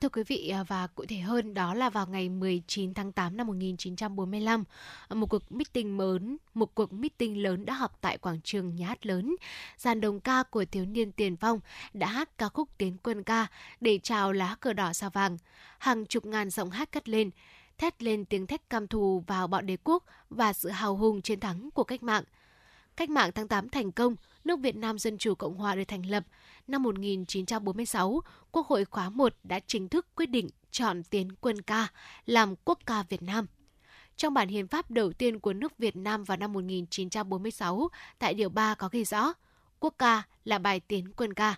Thưa quý vị à, và cụ thể hơn đó là vào ngày 19 tháng 8 năm 1945, một cuộc meeting lớn, một cuộc meeting lớn đã họp tại quảng trường nhà hát lớn. Dàn đồng ca của thiếu niên tiền phong đã hát ca khúc Tiến quân ca để chào lá cờ đỏ sao vàng. Hàng chục ngàn giọng hát cất lên, thét lên tiếng thét cam thù vào bọn đế quốc và sự hào hùng chiến thắng của cách mạng. Cách mạng tháng 8 thành công, nước Việt Nam Dân Chủ Cộng Hòa được thành lập. Năm 1946, Quốc hội khóa 1 đã chính thức quyết định chọn Tiến quân ca làm quốc ca Việt Nam. trong bản hiến pháp đầu tiên của nước Việt Nam vào năm 1946, tại điều 3 có ghi rõ, quốc ca là bài tiến quân ca.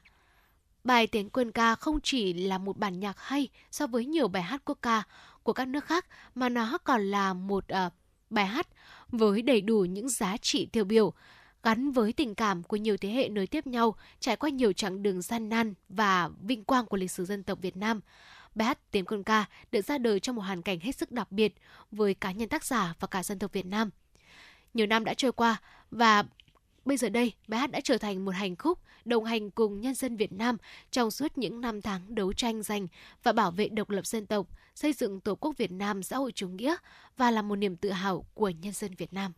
Bài tiến quân ca không chỉ là một bản nhạc hay so với nhiều bài hát quốc ca của các nước khác, mà nó còn là một uh, bài hát với đầy đủ những giá trị tiêu biểu, gắn với tình cảm của nhiều thế hệ nối tiếp nhau, trải qua nhiều chặng đường gian nan và vinh quang của lịch sử dân tộc Việt Nam. Bài hát tiếng quân ca được ra đời trong một hoàn cảnh hết sức đặc biệt với cá nhân tác giả và cả dân tộc Việt Nam. Nhiều năm đã trôi qua và bây giờ đây bài hát đã trở thành một hành khúc đồng hành cùng nhân dân Việt Nam trong suốt những năm tháng đấu tranh giành và bảo vệ độc lập dân tộc, xây dựng Tổ quốc Việt Nam xã hội chủ nghĩa và là một niềm tự hào của nhân dân Việt Nam.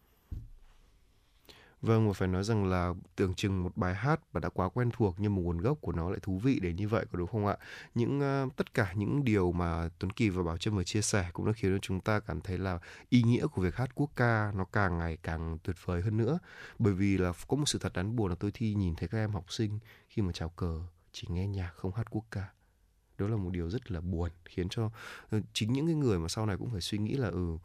Vâng, và phải nói rằng là tưởng chừng một bài hát và đã quá quen thuộc nhưng mà nguồn gốc của nó lại thú vị đến như vậy có đúng không ạ? Những uh, tất cả những điều mà Tuấn Kỳ và Bảo Trâm vừa chia sẻ cũng đã khiến cho chúng ta cảm thấy là ý nghĩa của việc hát quốc ca nó càng ngày càng tuyệt vời hơn nữa. Bởi vì là có một sự thật đáng buồn là tôi thi nhìn thấy các em học sinh khi mà chào cờ chỉ nghe nhạc không hát quốc ca đó là một điều rất là buồn khiến cho ờ, chính những cái người mà sau này cũng phải suy nghĩ là ừ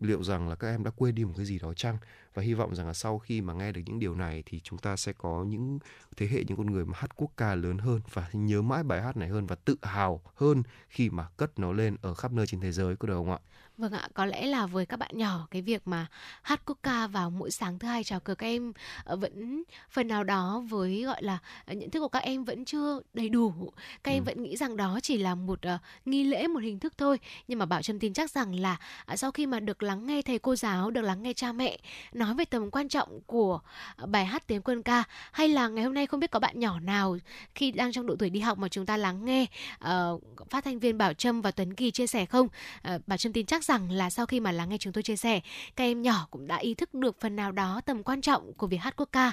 liệu rằng là các em đã quên đi một cái gì đó chăng và hy vọng rằng là sau khi mà nghe được những điều này thì chúng ta sẽ có những thế hệ những con người mà hát quốc ca lớn hơn và nhớ mãi bài hát này hơn và tự hào hơn khi mà cất nó lên ở khắp nơi trên thế giới có được không ạ? Vâng ạ, có lẽ là với các bạn nhỏ cái việc mà hát quốc ca vào mỗi sáng thứ hai chào cờ các em ờ, vẫn phần nào đó với gọi là nhận thức của các em vẫn chưa đầy đủ. Các em ừ. vẫn nghĩ rằng đó chỉ là một uh, nghi lễ, một hình thức thôi. Nhưng mà Bảo Trâm tin chắc rằng là uh, sau khi mà được lắng nghe thầy cô giáo, được lắng nghe cha mẹ nói về tầm quan trọng của à, bài hát tiếng quân ca hay là ngày hôm nay không biết có bạn nhỏ nào khi đang trong độ tuổi đi học mà chúng ta lắng nghe uh, phát thanh viên Bảo Trâm và Tuấn Kỳ chia sẻ không? Uh, Bảo Trâm tin chắc rằng là sau khi mà lắng nghe chúng tôi chia sẻ, các em nhỏ cũng đã ý thức được phần nào đó tầm quan trọng của việc hát quốc ca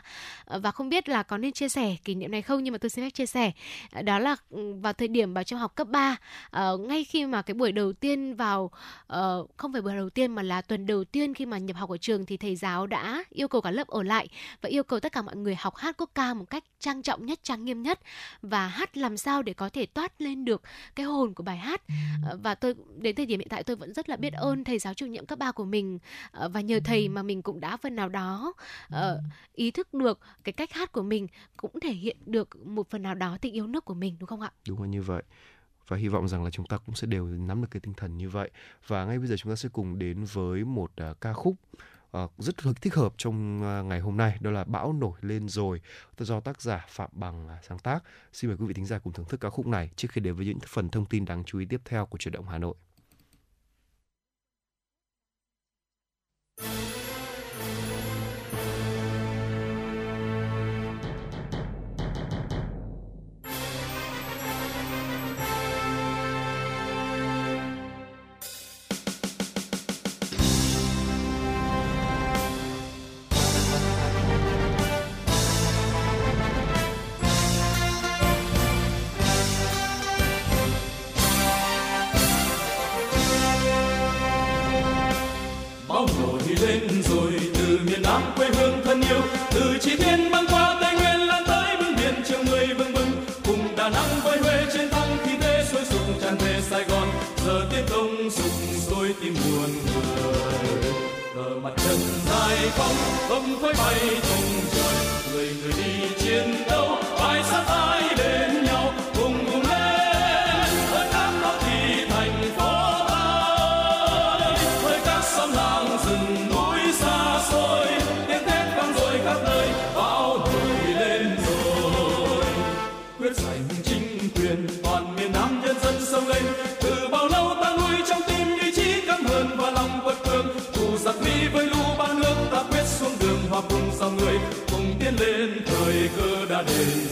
uh, và không biết là có nên chia sẻ kỷ niệm này không nhưng mà tôi xin phép chia sẻ uh, đó là ừ, vào thời điểm Bảo Trâm học cấp 3 uh, ngay khi mà cái buổi đầu tiên vào không phải buổi đầu tiên mà là tuần đầu tiên khi mà nhập học ở trường thì thầy giáo đã yêu cầu cả lớp ở lại và yêu cầu tất cả mọi người học hát quốc ca một cách trang trọng nhất trang nghiêm nhất và hát làm sao để có thể toát lên được cái hồn của bài hát. Và tôi đến thời điểm hiện tại tôi vẫn rất là biết ơn thầy giáo chủ nhiệm cấp ba của mình ờ, và nhờ thầy mà mình cũng đã phần nào đó uh, ý thức được cái cách hát của mình cũng thể hiện được một phần nào đó tình yêu nước của mình đúng không ạ? Đúng là như vậy. Và hy vọng rằng là chúng ta cũng sẽ đều nắm được cái tinh thần như vậy. Và ngay bây giờ chúng ta sẽ cùng đến với một uh, ca khúc uh, rất thích hợp trong uh, ngày hôm nay đó là bão nổi lên rồi. Do tác giả phạm bằng uh, sáng tác. Xin mời quý vị thính giả cùng thưởng thức ca khúc này trước khi đến với những phần thông tin đáng chú ý tiếp theo của chuyển động hà nội. phòng không phải bay tung trời người người đi chiến đấu. Friday.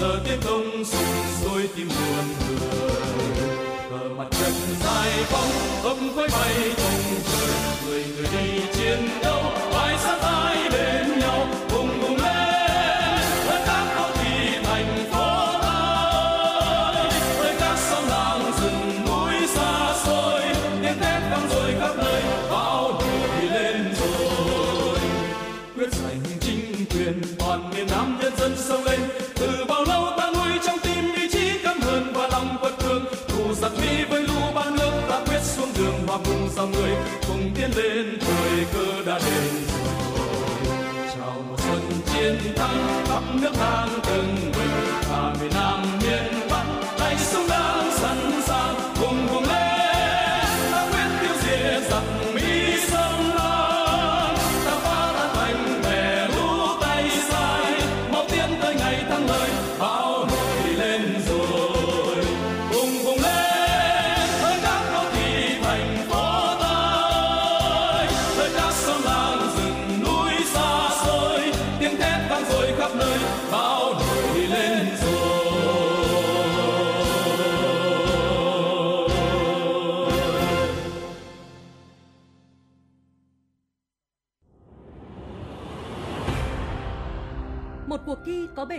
Giờ tiếp công sụp sôi tim buồn người cờ mặt trận dài phóng ấm khói bay tung trời, người người đi chiến đấu. Khắp nước đang từng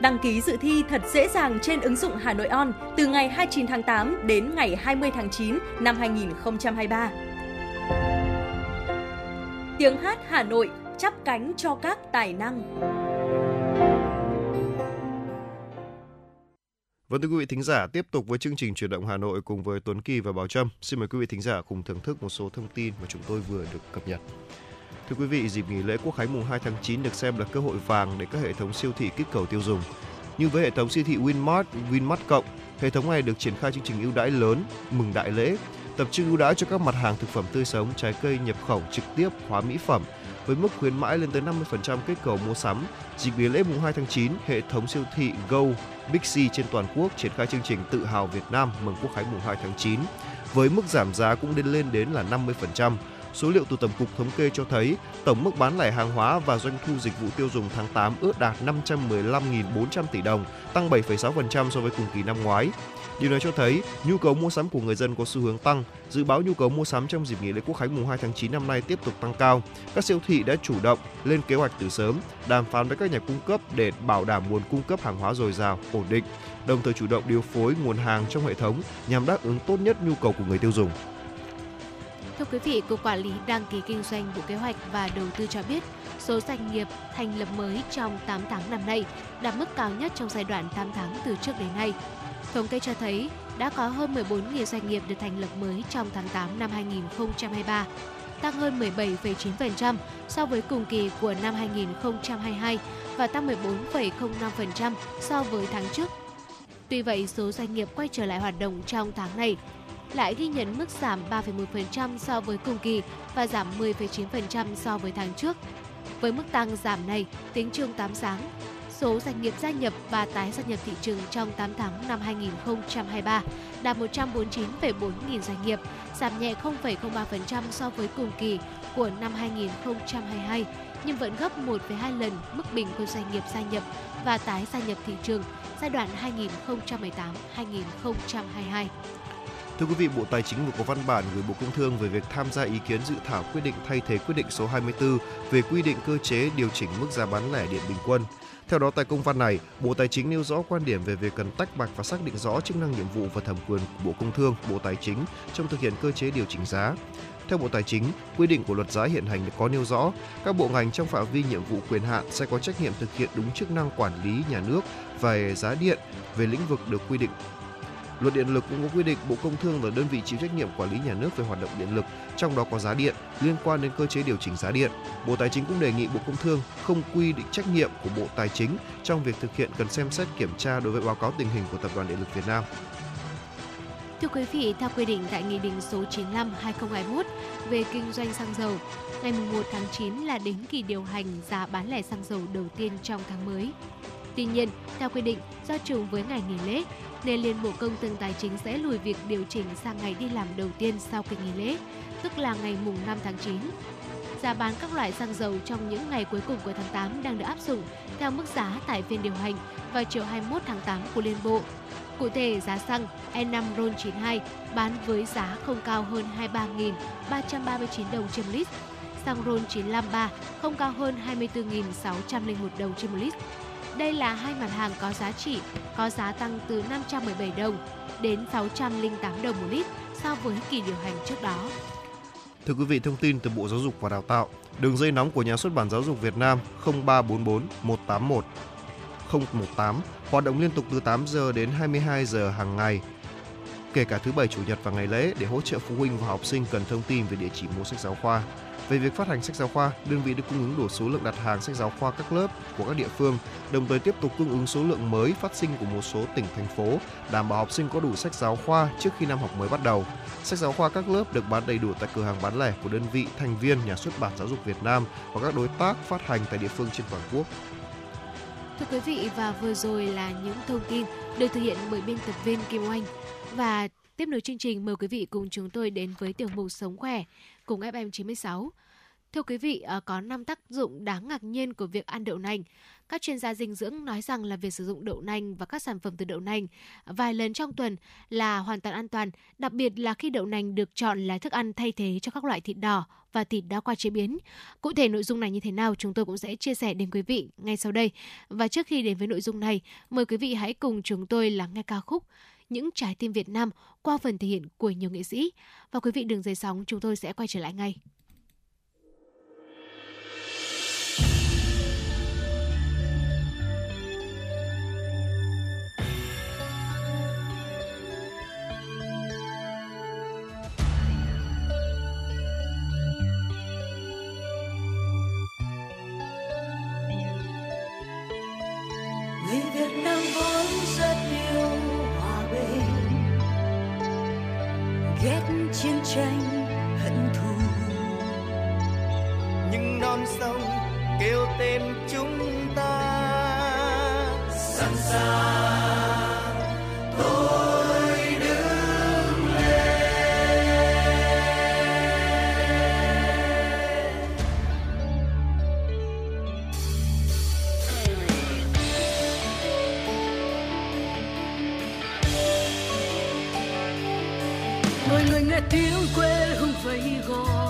Đăng ký dự thi thật dễ dàng trên ứng dụng Hà Nội On từ ngày 29 tháng 8 đến ngày 20 tháng 9 năm 2023. Tiếng hát Hà Nội chắp cánh cho các tài năng. Vâng thưa quý vị thính giả, tiếp tục với chương trình chuyển động Hà Nội cùng với Tuấn Kỳ và Bảo Trâm. Xin mời quý vị thính giả cùng thưởng thức một số thông tin mà chúng tôi vừa được cập nhật. Thưa quý vị, dịp nghỉ lễ Quốc khánh mùng 2 tháng 9 được xem là cơ hội vàng để các hệ thống siêu thị kích cầu tiêu dùng. Như với hệ thống siêu thị Winmart, Winmart Cộng, hệ thống này được triển khai chương trình ưu đãi lớn mừng đại lễ, tập trung ưu đãi cho các mặt hàng thực phẩm tươi sống, trái cây nhập khẩu trực tiếp, hóa mỹ phẩm với mức khuyến mãi lên tới 50% kích cầu mua sắm. Dịp nghỉ lễ mùng 2 tháng 9, hệ thống siêu thị Go, Big C trên toàn quốc triển khai chương trình Tự hào Việt Nam mừng Quốc khánh mùng 2 tháng 9 với mức giảm giá cũng đến lên đến là 50%. Số liệu từ Tổng cục Thống kê cho thấy tổng mức bán lẻ hàng hóa và doanh thu dịch vụ tiêu dùng tháng 8 ước đạt 515.400 tỷ đồng, tăng 7,6% so với cùng kỳ năm ngoái. Điều này cho thấy nhu cầu mua sắm của người dân có xu hướng tăng. Dự báo nhu cầu mua sắm trong dịp nghỉ lễ Quốc khánh mùng 2 tháng 9 năm nay tiếp tục tăng cao. Các siêu thị đã chủ động lên kế hoạch từ sớm, đàm phán với các nhà cung cấp để bảo đảm nguồn cung cấp hàng hóa dồi dào, ổn định, đồng thời chủ động điều phối nguồn hàng trong hệ thống nhằm đáp ứng tốt nhất nhu cầu của người tiêu dùng. Thưa quý vị, Cục Quản lý Đăng ký Kinh doanh Bộ Kế hoạch và Đầu tư cho biết, số doanh nghiệp thành lập mới trong 8 tháng năm nay đạt mức cao nhất trong giai đoạn 8 tháng từ trước đến nay. Thống kê cho thấy đã có hơn 14.000 doanh nghiệp được thành lập mới trong tháng 8 năm 2023, tăng hơn 17,9% so với cùng kỳ của năm 2022 và tăng 14,05% so với tháng trước. Tuy vậy, số doanh nghiệp quay trở lại hoạt động trong tháng này lại ghi nhận mức giảm 3,1% so với cùng kỳ và giảm 10,9% so với tháng trước. Với mức tăng giảm này, tính chung 8 tháng, số doanh nghiệp gia nhập và tái gia nhập thị trường trong 8 tháng năm 2023 đạt 149,4 nghìn doanh nghiệp, giảm nhẹ 0,03% so với cùng kỳ của năm 2022, nhưng vẫn gấp 1,2 lần mức bình quân doanh nghiệp gia nhập và tái gia nhập thị trường giai đoạn 2018-2022. Thưa quý vị, Bộ Tài chính vừa có văn bản gửi Bộ Công Thương về việc tham gia ý kiến dự thảo quyết định thay thế quyết định số 24 về quy định cơ chế điều chỉnh mức giá bán lẻ điện bình quân. Theo đó, tại công văn này, Bộ Tài chính nêu rõ quan điểm về việc cần tách bạch và xác định rõ chức năng nhiệm vụ và thẩm quyền của Bộ Công Thương, Bộ Tài chính trong thực hiện cơ chế điều chỉnh giá. Theo Bộ Tài chính, quy định của luật giá hiện hành có nêu rõ các bộ ngành trong phạm vi nhiệm vụ quyền hạn sẽ có trách nhiệm thực hiện đúng chức năng quản lý nhà nước về giá điện về lĩnh vực được quy định Luật điện lực cũng có quy định Bộ Công Thương là đơn vị chịu trách nhiệm quản lý nhà nước về hoạt động điện lực, trong đó có giá điện liên quan đến cơ chế điều chỉnh giá điện. Bộ Tài chính cũng đề nghị Bộ Công Thương không quy định trách nhiệm của Bộ Tài chính trong việc thực hiện cần xem xét kiểm tra đối với báo cáo tình hình của Tập đoàn Điện lực Việt Nam. Thưa quý vị, theo quy định tại Nghị định số 95/2021 về kinh doanh xăng dầu, ngày 1 tháng 9 là đến kỳ điều hành giá bán lẻ xăng dầu đầu tiên trong tháng mới. Tuy nhiên, theo quy định, do trùng với ngày nghỉ lễ, nên Liên Bộ Công Thương Tài chính sẽ lùi việc điều chỉnh sang ngày đi làm đầu tiên sau kỳ nghỉ lễ, tức là ngày mùng 5 tháng 9. Giá bán các loại xăng dầu trong những ngày cuối cùng của tháng 8 đang được áp dụng theo mức giá tại phiên điều hành vào chiều 21 tháng 8 của Liên Bộ. Cụ thể, giá xăng E5 RON92 bán với giá không cao hơn 23.339 đồng trên lít, xăng RON 953 không cao hơn 24.601 đồng trên một lít. Đây là hai mặt hàng có giá trị, có giá tăng từ 517 đồng đến 608 đồng một lít so với kỳ điều hành trước đó. Thưa quý vị, thông tin từ Bộ Giáo dục và Đào tạo, đường dây nóng của Nhà xuất bản Giáo dục Việt Nam 0344 181 018 hoạt động liên tục từ 8 giờ đến 22 giờ hàng ngày, kể cả thứ bảy chủ nhật và ngày lễ để hỗ trợ phụ huynh và học sinh cần thông tin về địa chỉ mua sách giáo khoa. Về việc phát hành sách giáo khoa, đơn vị được cung ứng đủ số lượng đặt hàng sách giáo khoa các lớp của các địa phương, đồng thời tiếp tục cung ứng số lượng mới phát sinh của một số tỉnh thành phố, đảm bảo học sinh có đủ sách giáo khoa trước khi năm học mới bắt đầu. Sách giáo khoa các lớp được bán đầy đủ tại cửa hàng bán lẻ của đơn vị thành viên nhà xuất bản giáo dục Việt Nam và các đối tác phát hành tại địa phương trên toàn quốc. Thưa quý vị và vừa rồi là những thông tin được thực hiện bởi biên tập viên Kim Oanh và tiếp nối chương trình mời quý vị cùng chúng tôi đến với tiểu mục sống khỏe cùng FM96. Thưa quý vị, ờ, có 5 tác dụng đáng ngạc nhiên của việc ăn đậu nành. Các chuyên gia dinh dưỡng nói rằng là việc sử dụng đậu nành và các sản phẩm từ đậu nành vài lần trong tuần là hoàn toàn an toàn, đặc biệt là khi đậu nành được chọn là thức ăn thay thế cho các loại thịt đỏ và thịt đã qua chế biến. Cụ thể nội dung này như thế nào chúng tôi cũng sẽ chia sẻ đến quý vị ngay sau đây. Và trước khi đến với nội dung này, mời quý vị hãy cùng chúng tôi lắng nghe ca khúc những trái tim Việt Nam qua phần thể hiện của nhiều nghệ sĩ. Và quý vị đừng rời sóng, chúng tôi sẽ quay trở lại ngay. Chiến tranh hận thù. Nhưng non sông kêu tên chúng ta. Sẵn sàng người nghe tiếng quê hương vây gọi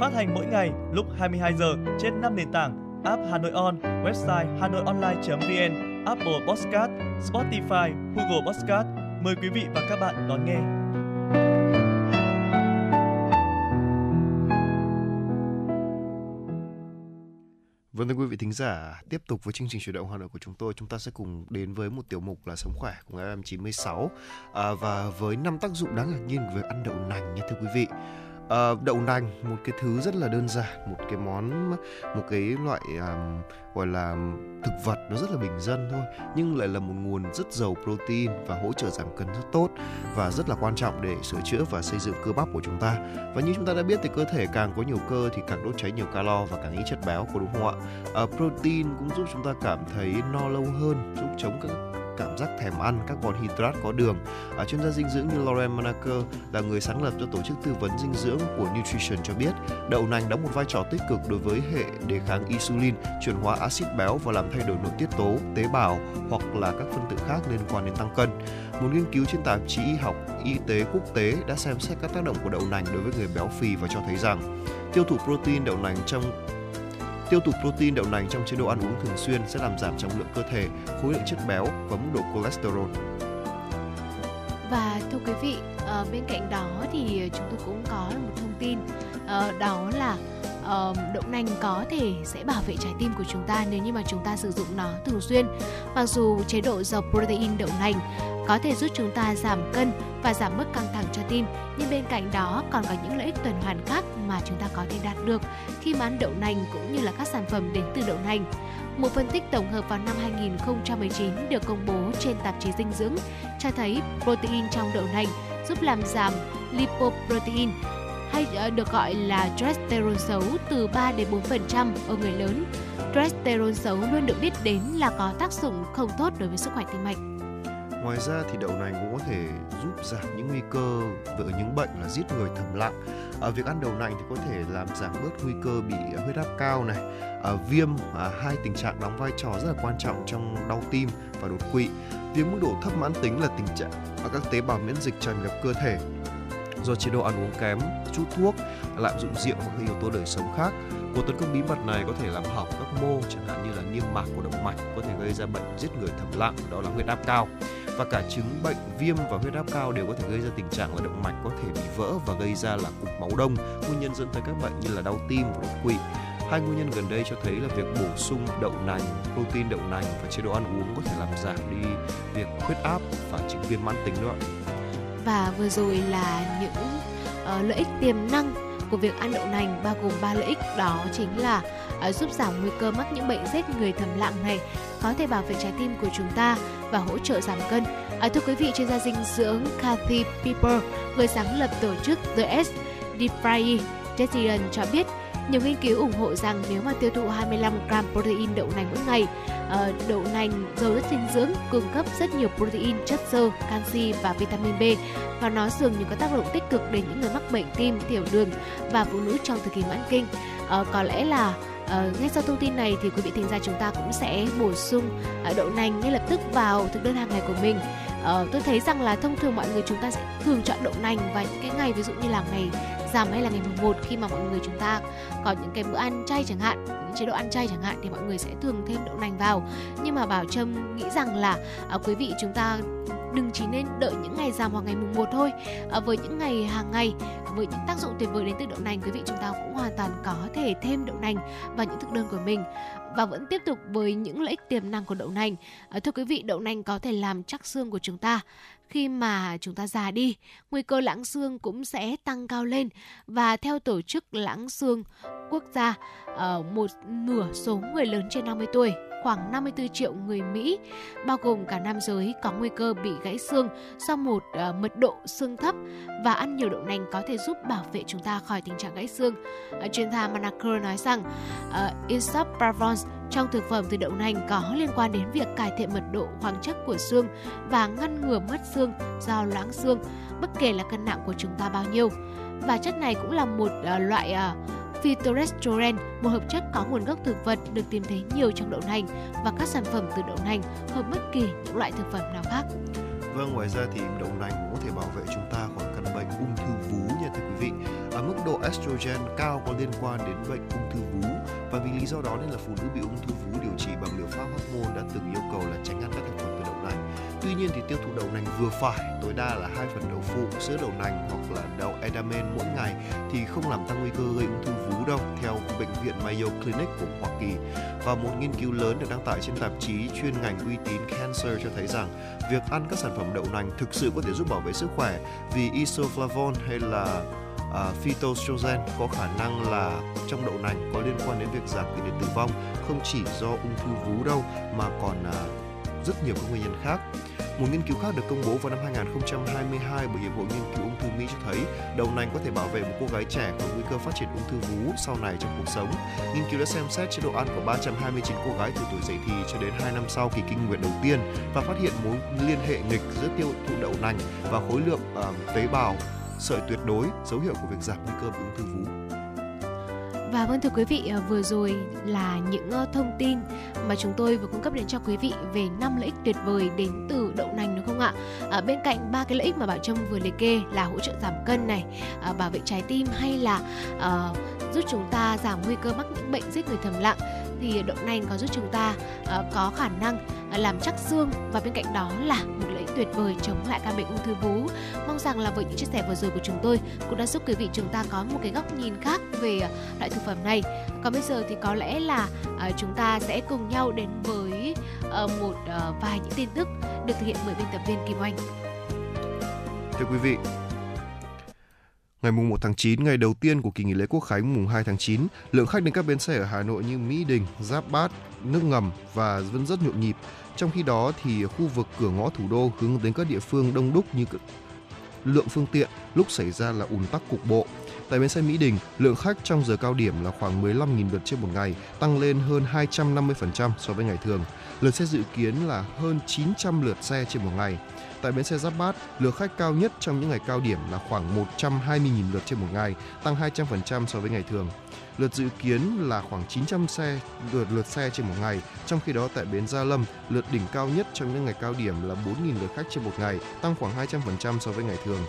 Phát hành mỗi ngày lúc 22 giờ trên 5 nền tảng app Hà Nội On, website hanoionline.vn, Apple Podcast, Spotify, Google Podcast. Mời quý vị và các bạn đón nghe. Vâng thưa quý vị thính giả, tiếp tục với chương trình chuyển động Hà Nội của chúng tôi, chúng ta sẽ cùng đến với một tiểu mục là sống khỏe cùng FM 96 à, và với năm tác dụng đáng ngạc nhiên về ăn đậu nành nha thưa quý vị. À, đậu nành một cái thứ rất là đơn giản, một cái món một cái loại um, gọi là thực vật nó rất là bình dân thôi nhưng lại là một nguồn rất giàu protein và hỗ trợ giảm cân rất tốt và rất là quan trọng để sửa chữa và xây dựng cơ bắp của chúng ta. Và như chúng ta đã biết thì cơ thể càng có nhiều cơ thì càng đốt cháy nhiều calo và càng ít chất béo có đúng không ạ? À, protein cũng giúp chúng ta cảm thấy no lâu hơn giúp chống các cảm giác thèm ăn các món hydrat có đường. À, chuyên gia dinh dưỡng như Lauren Manaker là người sáng lập cho tổ chức tư vấn dinh dưỡng của Nutrition cho biết đậu nành đóng một vai trò tích cực đối với hệ đề kháng insulin, chuyển hóa axit béo và làm thay đổi nội tiết tố, tế bào hoặc là các phân tử khác liên quan đến tăng cân. Một nghiên cứu trên tạp chí y học y tế quốc tế đã xem xét các tác động của đậu nành đối với người béo phì và cho thấy rằng tiêu thụ protein đậu nành trong Tiêu thụ protein đậu nành trong chế độ ăn uống thường xuyên sẽ làm giảm trọng lượng cơ thể, khối lượng chất béo và mức độ cholesterol. Và thưa quý vị, ờ, bên cạnh đó thì chúng tôi cũng có một thông tin ờ, đó là uh, đậu nành có thể sẽ bảo vệ trái tim của chúng ta nếu như mà chúng ta sử dụng nó thường xuyên. Mặc dù chế độ giàu protein đậu nành có thể giúp chúng ta giảm cân và giảm mức căng thẳng cho tim, nhưng bên cạnh đó còn có những lợi ích tuần hoàn khác mà chúng ta có thể đạt được khi mà ăn đậu nành cũng như là các sản phẩm đến từ đậu nành. Một phân tích tổng hợp vào năm 2019 được công bố trên tạp chí dinh dưỡng cho thấy protein trong đậu nành giúp làm giảm lipoprotein hay ờ, được gọi là cholesterol xấu từ 3 đến 4% ở người lớn. Cholesterol xấu luôn được biết đến là có tác dụng không tốt đối với sức khỏe tim mạch. Ngoài ra thì đậu nành cũng có thể giúp giảm những nguy cơ về những bệnh là giết người thầm lặng. À, việc ăn đậu nành thì có thể làm giảm bớt nguy cơ bị huyết áp cao này, à, viêm, à, hai tình trạng đóng vai trò rất là quan trọng trong đau tim và đột quỵ. Viêm mức độ thấp mãn tính là tình trạng mà các tế bào miễn dịch tràn ngập cơ thể do chế độ ăn uống kém, chút thuốc, lạm dụng rượu hoặc các yếu tố đời sống khác. Cuộc tấn công bí mật này có thể làm hỏng các mô chẳng hạn như là niêm mạc của động mạch, có thể gây ra bệnh giết người thầm lặng, đó là huyết áp cao. Và cả chứng bệnh viêm và huyết áp cao đều có thể gây ra tình trạng là động mạch có thể bị vỡ và gây ra là cục máu đông, nguyên nhân dẫn tới các bệnh như là đau tim và đột quỵ. Hai nguyên nhân gần đây cho thấy là việc bổ sung đậu nành, protein đậu nành và chế độ ăn uống có thể làm giảm đi việc huyết áp và chứng viêm mãn tính đó ạ. Và vừa rồi là những uh, lợi ích tiềm năng của việc ăn đậu nành bao gồm 3 lợi ích đó chính là uh, giúp giảm nguy cơ mắc những bệnh rết người thầm lặng này, có thể bảo vệ trái tim của chúng ta và hỗ trợ giảm cân. Uh, thưa quý vị, chuyên gia dinh dưỡng Kathy Piper, người sáng lập tổ chức The S. DeFry Nutrition cho biết nhiều nghiên cứu ủng hộ rằng nếu mà tiêu thụ 25 gram protein đậu nành mỗi ngày, ờ, đậu nành giàu rất dinh dưỡng cung cấp rất nhiều protein, chất xơ, canxi và vitamin B và nó dường như có tác động tích cực đến những người mắc bệnh tim, tiểu đường và phụ nữ trong thời kỳ mãn kinh. Ờ, có lẽ là À, ngay sau thông tin này thì quý vị thính giả chúng ta cũng sẽ bổ sung à, đậu nành ngay lập tức vào thực đơn hàng ngày của mình à, tôi thấy rằng là thông thường mọi người chúng ta sẽ thường chọn đậu nành vào những cái ngày ví dụ như là ngày giảm hay là ngày mùng 1 khi mà mọi người chúng ta có những cái bữa ăn chay chẳng hạn những chế độ ăn chay chẳng hạn thì mọi người sẽ thường thêm đậu nành vào. Nhưng mà bảo trâm nghĩ rằng là à, quý vị chúng ta đừng chỉ nên đợi những ngày giảm hoặc ngày mùng 1 thôi. À, với những ngày hàng ngày với những tác dụng tuyệt vời đến từ đậu nành quý vị chúng ta cũng hoàn toàn có thể thêm đậu nành vào những thực đơn của mình. Và vẫn tiếp tục với những lợi ích tiềm năng của đậu nành. À, thưa quý vị đậu nành có thể làm chắc xương của chúng ta khi mà chúng ta già đi, nguy cơ lãng xương cũng sẽ tăng cao lên. Và theo tổ chức lãng xương quốc gia ở một nửa số người lớn trên 50 tuổi khoảng 54 triệu người Mỹ, bao gồm cả nam giới có nguy cơ bị gãy xương do một uh, mật độ xương thấp và ăn nhiều đậu nành có thể giúp bảo vệ chúng ta khỏi tình trạng gãy xương. Uh, chuyên gia Manaker nói rằng ờ, uh, isopravons trong thực phẩm từ đậu nành có liên quan đến việc cải thiện mật độ khoáng chất của xương và ngăn ngừa mất xương do loãng xương, bất kể là cân nặng của chúng ta bao nhiêu. Và chất này cũng là một uh, loại uh, phytoestrogen, một hợp chất có nguồn gốc thực vật được tìm thấy nhiều trong đậu nành và các sản phẩm từ đậu nành hơn bất kỳ những loại thực phẩm nào khác. Vâng, ngoài ra thì đậu nành cũng có thể bảo vệ chúng ta khỏi căn bệnh ung thư vú nha thưa quý vị. Ở mức độ estrogen cao có liên quan đến bệnh ung thư vú và vì lý do đó nên là phụ nữ bị ung thư vú điều trị bằng liệu pháp hormone đã từng yêu cầu là tránh ăn các thực phẩm. Tuy nhiên thì tiêu thụ đậu nành vừa phải, tối đa là hai phần đậu phụ, sữa đậu nành hoặc là đậu edamame mỗi ngày thì không làm tăng nguy cơ gây ung thư vú đâu, theo bệnh viện Mayo Clinic của Hoa Kỳ. Và một nghiên cứu lớn được đăng tải trên tạp chí chuyên ngành uy tín Cancer cho thấy rằng việc ăn các sản phẩm đậu nành thực sự có thể giúp bảo vệ sức khỏe vì isoflavone hay là uh, phytoestrogen có khả năng là trong đậu nành có liên quan đến việc giảm tỷ lệ tử vong không chỉ do ung thư vú đâu mà còn uh, rất nhiều các nguyên nhân khác. Một nghiên cứu khác được công bố vào năm 2022 bởi Hiệp hội Nghiên cứu ung thư Mỹ cho thấy đậu nành có thể bảo vệ một cô gái trẻ khỏi nguy cơ phát triển ung thư vú sau này trong cuộc sống. Nghiên cứu đã xem xét chế độ ăn của 329 cô gái từ tuổi dậy thì cho đến 2 năm sau kỳ kinh nguyệt đầu tiên và phát hiện mối liên hệ nghịch giữa tiêu thụ đậu nành và khối lượng uh, tế bào sợi tuyệt đối, dấu hiệu của việc giảm nguy cơ bị ung thư vú. Và vâng thưa quý vị, ờ, vừa rồi là những thông tin mà chúng tôi vừa cung cấp đến cho quý vị về năm lợi ích tuyệt vời đến từ đậu nành đúng không ạ? À, bên cạnh ba cái lợi ích mà Bảo Trâm vừa liệt kê là hỗ trợ giảm cân này, à, bảo vệ trái tim hay là à, giúp chúng ta giảm nguy cơ mắc những bệnh giết người thầm lặng thì đậu nành có giúp chúng ta uh, có khả năng uh, làm chắc xương và bên cạnh đó là một lợi ích tuyệt vời chống lại căn bệnh ung thư vú. Mong rằng là với những chia sẻ vừa rồi của chúng tôi cũng đã giúp quý vị chúng ta có một cái góc nhìn khác về uh, loại thực phẩm này. Còn bây giờ thì có lẽ là uh, chúng ta sẽ cùng nhau đến với uh, một uh, vài những tin tức được thực hiện bởi biên tập viên Kim Oanh. Thưa quý vị, Ngày mùng 1 tháng 9, ngày đầu tiên của kỳ nghỉ lễ Quốc khánh mùng 2 tháng 9, lượng khách đến các bến xe ở Hà Nội như Mỹ Đình, Giáp Bát, Nước Ngầm và vẫn rất nhộn nhịp. Trong khi đó thì khu vực cửa ngõ thủ đô hướng đến các địa phương đông đúc như lượng phương tiện lúc xảy ra là ùn tắc cục bộ. Tại bến xe Mỹ Đình, lượng khách trong giờ cao điểm là khoảng 15.000 lượt trên một ngày, tăng lên hơn 250% so với ngày thường. Lượt xe dự kiến là hơn 900 lượt xe trên một ngày. Tại bến xe Giáp Bát, lượng khách cao nhất trong những ngày cao điểm là khoảng 120.000 lượt trên một ngày, tăng 200% so với ngày thường. Lượt dự kiến là khoảng 900 xe lượt lượt xe trên một ngày, trong khi đó tại bến Gia Lâm, lượt đỉnh cao nhất trong những ngày cao điểm là 4.000 lượt khách trên một ngày, tăng khoảng 200% so với ngày thường.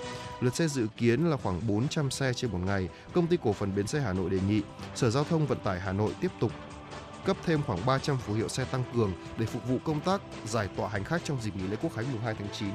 Lượt xe dự kiến là khoảng 400 xe trên một ngày. Công ty cổ phần bến xe Hà Nội đề nghị Sở Giao thông Vận tải Hà Nội tiếp tục cấp thêm khoảng 300 phù hiệu xe tăng cường để phục vụ công tác giải tỏa hành khách trong dịp nghỉ lễ Quốc khánh mùng 2 tháng 9.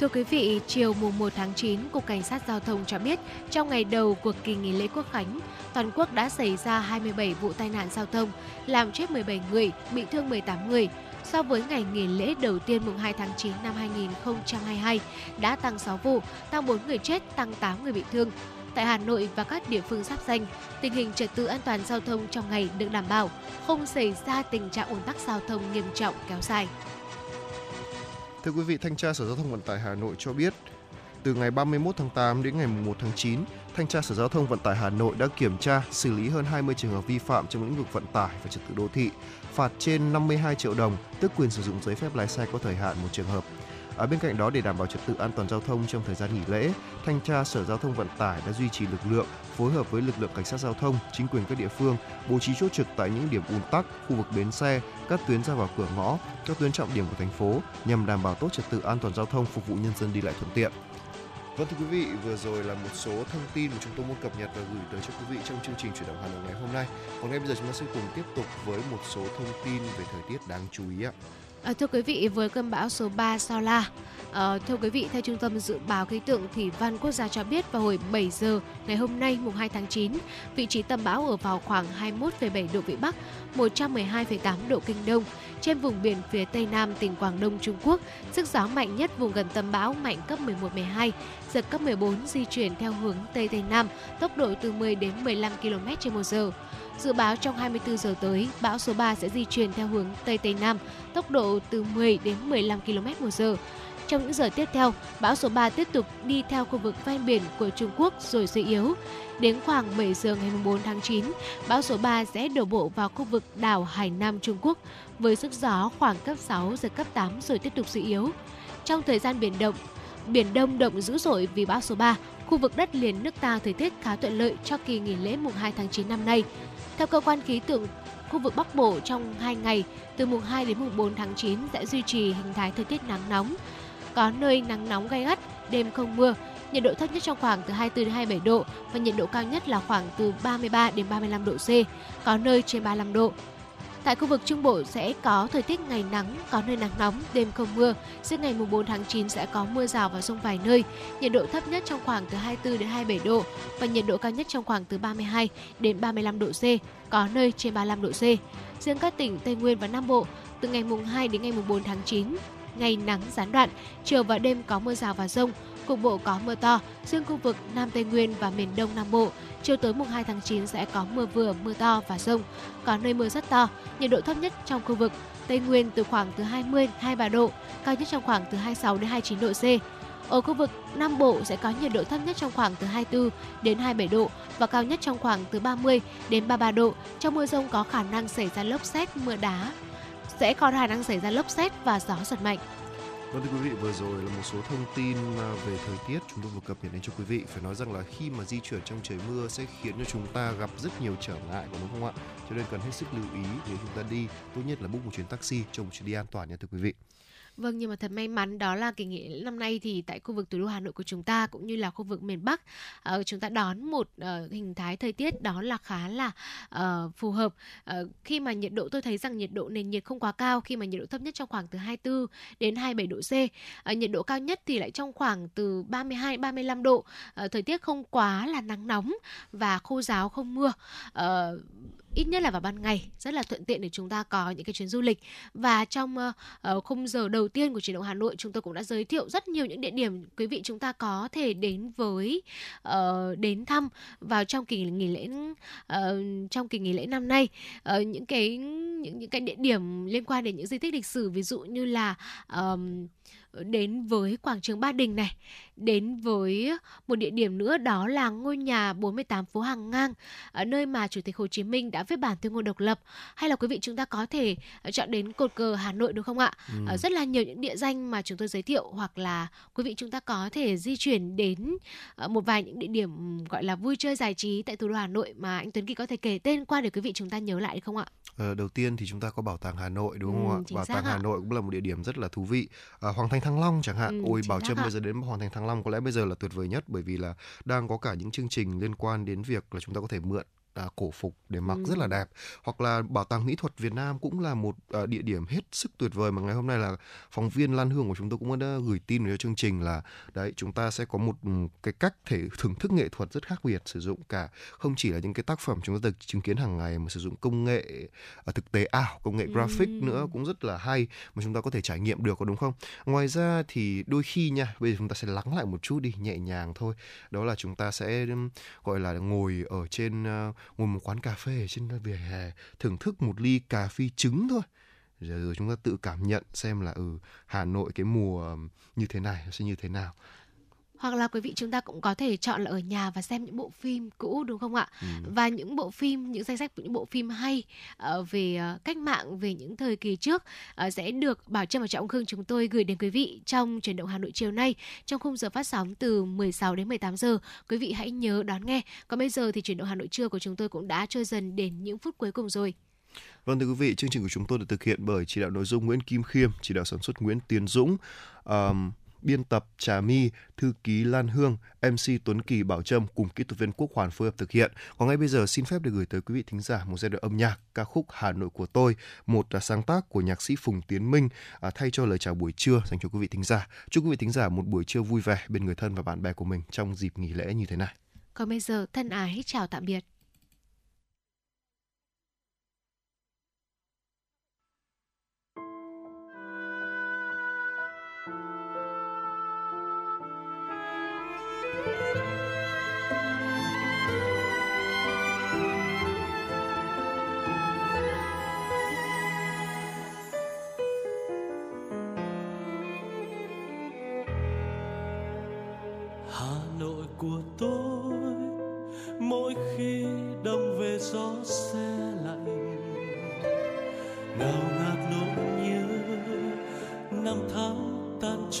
Thưa quý vị, chiều mùng 1 tháng 9, Cục Cảnh sát Giao thông cho biết, trong ngày đầu của kỳ nghỉ lễ Quốc khánh, toàn quốc đã xảy ra 27 vụ tai nạn giao thông, làm chết 17 người, bị thương 18 người. So với ngày nghỉ lễ đầu tiên mùng 2 tháng 9 năm 2022, đã tăng 6 vụ, tăng 4 người chết, tăng 8 người bị thương. Tại Hà Nội và các địa phương giáp danh, tình hình trật tự an toàn giao thông trong ngày được đảm bảo, không xảy ra tình trạng ùn tắc giao thông nghiêm trọng kéo dài. Thưa quý vị, Thanh tra Sở Giao thông Vận tải Hà Nội cho biết, từ ngày 31 tháng 8 đến ngày 1 tháng 9, Thanh tra Sở Giao thông Vận tải Hà Nội đã kiểm tra, xử lý hơn 20 trường hợp vi phạm trong lĩnh vực vận tải và trật tự đô thị, phạt trên 52 triệu đồng, tức quyền sử dụng giấy phép lái xe có thời hạn một trường hợp ở bên cạnh đó để đảm bảo trật tự an toàn giao thông trong thời gian nghỉ lễ, thanh tra Sở Giao thông Vận tải đã duy trì lực lượng phối hợp với lực lượng cảnh sát giao thông, chính quyền các địa phương bố trí chốt trực tại những điểm ùn tắc, khu vực bến xe, các tuyến ra vào cửa ngõ, các tuyến trọng điểm của thành phố nhằm đảm bảo tốt trật tự an toàn giao thông phục vụ nhân dân đi lại thuận tiện. Vâng thưa quý vị, vừa rồi là một số thông tin mà chúng tôi muốn cập nhật và gửi tới cho quý vị trong chương trình chuyển động Hà Nội ngày hôm nay. Còn ngay bây giờ chúng ta sẽ cùng tiếp tục với một số thông tin về thời tiết đáng chú ý ạ. À, thưa quý vị, với cơn bão số 3 Sao La, à, thưa quý vị, theo Trung tâm Dự báo Khí tượng Thủy văn Quốc gia cho biết vào hồi 7 giờ ngày hôm nay mùng 2 tháng 9, vị trí tâm bão ở vào khoảng 21,7 độ Vĩ Bắc, 112,8 độ Kinh Đông, trên vùng biển phía Tây Nam tỉnh Quảng Đông Trung Quốc. Sức gió mạnh nhất vùng gần tâm bão mạnh cấp 11-12, giật cấp 14 di chuyển theo hướng Tây Tây Nam, tốc độ từ 10 đến 15 km/h. Dự báo trong 24 giờ tới, bão số 3 sẽ di chuyển theo hướng Tây Tây Nam, tốc độ từ 10 đến 15 km một giờ. Trong những giờ tiếp theo, bão số 3 tiếp tục đi theo khu vực ven biển của Trung Quốc rồi suy yếu. Đến khoảng 7 giờ ngày 4 tháng 9, bão số 3 sẽ đổ bộ vào khu vực đảo Hải Nam Trung Quốc với sức gió khoảng cấp 6, giật cấp 8 rồi tiếp tục suy yếu. Trong thời gian biển động, Biển Đông động dữ dội vì bão số 3, khu vực đất liền nước ta thời tiết khá thuận lợi cho kỳ nghỉ lễ mùng 2 tháng 9 năm nay. Theo cơ quan khí tượng khu vực Bắc Bộ trong 2 ngày từ mùng 2 đến mùng 4 tháng 9 sẽ duy trì hình thái thời tiết nắng nóng. Có nơi nắng nóng gay gắt, đêm không mưa, nhiệt độ thấp nhất trong khoảng từ 24 đến 27 độ và nhiệt độ cao nhất là khoảng từ 33 đến 35 độ C, có nơi trên 35 độ. Tại khu vực Trung Bộ sẽ có thời tiết ngày nắng, có nơi nắng nóng, đêm không mưa. Riêng ngày mùng 4 tháng 9 sẽ có mưa rào và rông vài nơi. Nhiệt độ thấp nhất trong khoảng từ 24 đến 27 độ và nhiệt độ cao nhất trong khoảng từ 32 đến 35 độ C, có nơi trên 35 độ C. Riêng các tỉnh Tây Nguyên và Nam Bộ, từ ngày mùng 2 đến ngày mùng 4 tháng 9, ngày nắng gián đoạn, chiều và đêm có mưa rào và rông, cục bộ có mưa to, riêng khu vực Nam Tây Nguyên và miền Đông Nam Bộ, chiều tối mùng 2 tháng 9 sẽ có mưa vừa, mưa to và rông, có nơi mưa rất to, nhiệt độ thấp nhất trong khu vực Tây Nguyên từ khoảng từ 20 23 độ, cao nhất trong khoảng từ 26 đến 29 độ C. Ở khu vực Nam Bộ sẽ có nhiệt độ thấp nhất trong khoảng từ 24 đến 27 độ và cao nhất trong khoảng từ 30 đến 33 độ. Trong mưa rông có khả năng xảy ra lốc xét, mưa đá. Sẽ có khả năng xảy ra lốc xét và gió giật mạnh. Vâng thưa quý vị, vừa rồi là một số thông tin à, về thời tiết chúng tôi vừa cập nhật đến cho quý vị. Phải nói rằng là khi mà di chuyển trong trời mưa sẽ khiến cho chúng ta gặp rất nhiều trở ngại, đúng không ạ? Cho nên cần hết sức lưu ý nếu chúng ta đi, tốt nhất là book một chuyến taxi cho một chuyến đi an toàn nha thưa quý vị. Vâng nhưng mà thật may mắn đó là kỳ nghỉ năm nay thì tại khu vực thủ đô Hà Nội của chúng ta cũng như là khu vực miền Bắc uh, chúng ta đón một uh, hình thái thời tiết đó là khá là uh, phù hợp. Uh, khi mà nhiệt độ tôi thấy rằng nhiệt độ nền nhiệt không quá cao khi mà nhiệt độ thấp nhất trong khoảng từ 24 đến 27 độ C. Uh, nhiệt độ cao nhất thì lại trong khoảng từ 32 35 độ. Uh, thời tiết không quá là nắng nóng và khô giáo không mưa. Uh, ít nhất là vào ban ngày. Rất là thuận tiện để chúng ta có những cái chuyến du lịch. Và trong uh, khung giờ đầu tiên của chuyển động Hà Nội chúng tôi cũng đã giới thiệu rất nhiều những địa điểm quý vị chúng ta có thể đến với uh, đến thăm vào trong kỳ nghỉ lễ uh, trong kỳ nghỉ lễ năm nay. Uh, những cái những những cái địa điểm liên quan đến những di tích lịch sử ví dụ như là um, đến với quảng trường Ba Đình này, đến với một địa điểm nữa đó là ngôi nhà 48 phố Hàng Ngang, ở nơi mà Chủ tịch Hồ Chí Minh đã viết bản tuyên ngôn độc lập. Hay là quý vị chúng ta có thể chọn đến cột cờ Hà Nội đúng không ạ? Ừ. Rất là nhiều những địa danh mà chúng tôi giới thiệu hoặc là quý vị chúng ta có thể di chuyển đến một vài những địa điểm gọi là vui chơi giải trí tại thủ đô Hà Nội mà anh Tuấn Kỳ có thể kể tên qua để quý vị chúng ta nhớ lại không ạ? Ờ, đầu tiên thì chúng ta có bảo tàng Hà Nội đúng không ừ, ạ? Bảo tàng Hà Nội cũng là một địa điểm rất là thú vị. À, Hoàng Thành Thăng Long chẳng hạn. Ừ, Ôi Bảo Trâm bây giờ đến Hoàng Thành Thăng Long có lẽ bây giờ là tuyệt vời nhất bởi vì là đang có cả những chương trình liên quan đến việc là chúng ta có thể mượn à, cổ phục để mặc ừ. rất là đẹp hoặc là bảo tàng mỹ thuật Việt Nam cũng là một à, địa điểm hết sức tuyệt vời mà ngày hôm nay là phóng viên Lan Hương của chúng tôi cũng đã gửi tin cho chương trình là đấy chúng ta sẽ có một ừ, cái cách thể thưởng thức nghệ thuật rất khác biệt sử dụng cả không chỉ là những cái tác phẩm chúng ta được chứng kiến hàng ngày mà sử dụng công nghệ à, thực tế ảo công nghệ graphic ừ. nữa cũng rất là hay mà chúng ta có thể trải nghiệm được có đúng không ngoài ra thì đôi khi nha bây giờ chúng ta sẽ lắng lại một chút đi nhẹ nhàng thôi đó là chúng ta sẽ gọi là ngồi ở trên uh, ngồi một quán cà phê ở trên vỉa hè thưởng thức một ly cà phê trứng thôi. Rồi, rồi chúng ta tự cảm nhận xem là ừ Hà Nội cái mùa như thế này sẽ như thế nào hoặc là quý vị chúng ta cũng có thể chọn là ở nhà và xem những bộ phim cũ đúng không ạ? Ừ. Và những bộ phim, những danh sách những bộ phim hay uh, về uh, cách mạng, về những thời kỳ trước uh, sẽ được Bảo Trâm và Trọng Khương chúng tôi gửi đến quý vị trong chuyển động Hà Nội chiều nay trong khung giờ phát sóng từ 16 đến 18 giờ. Quý vị hãy nhớ đón nghe. Còn bây giờ thì chuyển động Hà Nội trưa của chúng tôi cũng đã trôi dần đến những phút cuối cùng rồi. Vâng thưa quý vị, chương trình của chúng tôi được thực hiện bởi chỉ đạo nội dung Nguyễn Kim Khiêm, chỉ đạo sản xuất Nguyễn Tiến Dũng, um, biên tập Trà My, thư ký Lan Hương, MC Tuấn Kỳ Bảo Trâm cùng kỹ thuật viên Quốc Hoàn phối hợp thực hiện. Còn ngay bây giờ xin phép được gửi tới quý vị thính giả một giai đoạn âm nhạc ca khúc Hà Nội của tôi, một là sáng tác của nhạc sĩ Phùng Tiến Minh à, thay cho lời chào buổi trưa dành cho quý vị thính giả. Chúc quý vị thính giả một buổi trưa vui vẻ bên người thân và bạn bè của mình trong dịp nghỉ lễ như thế này. Còn bây giờ thân ái chào tạm biệt.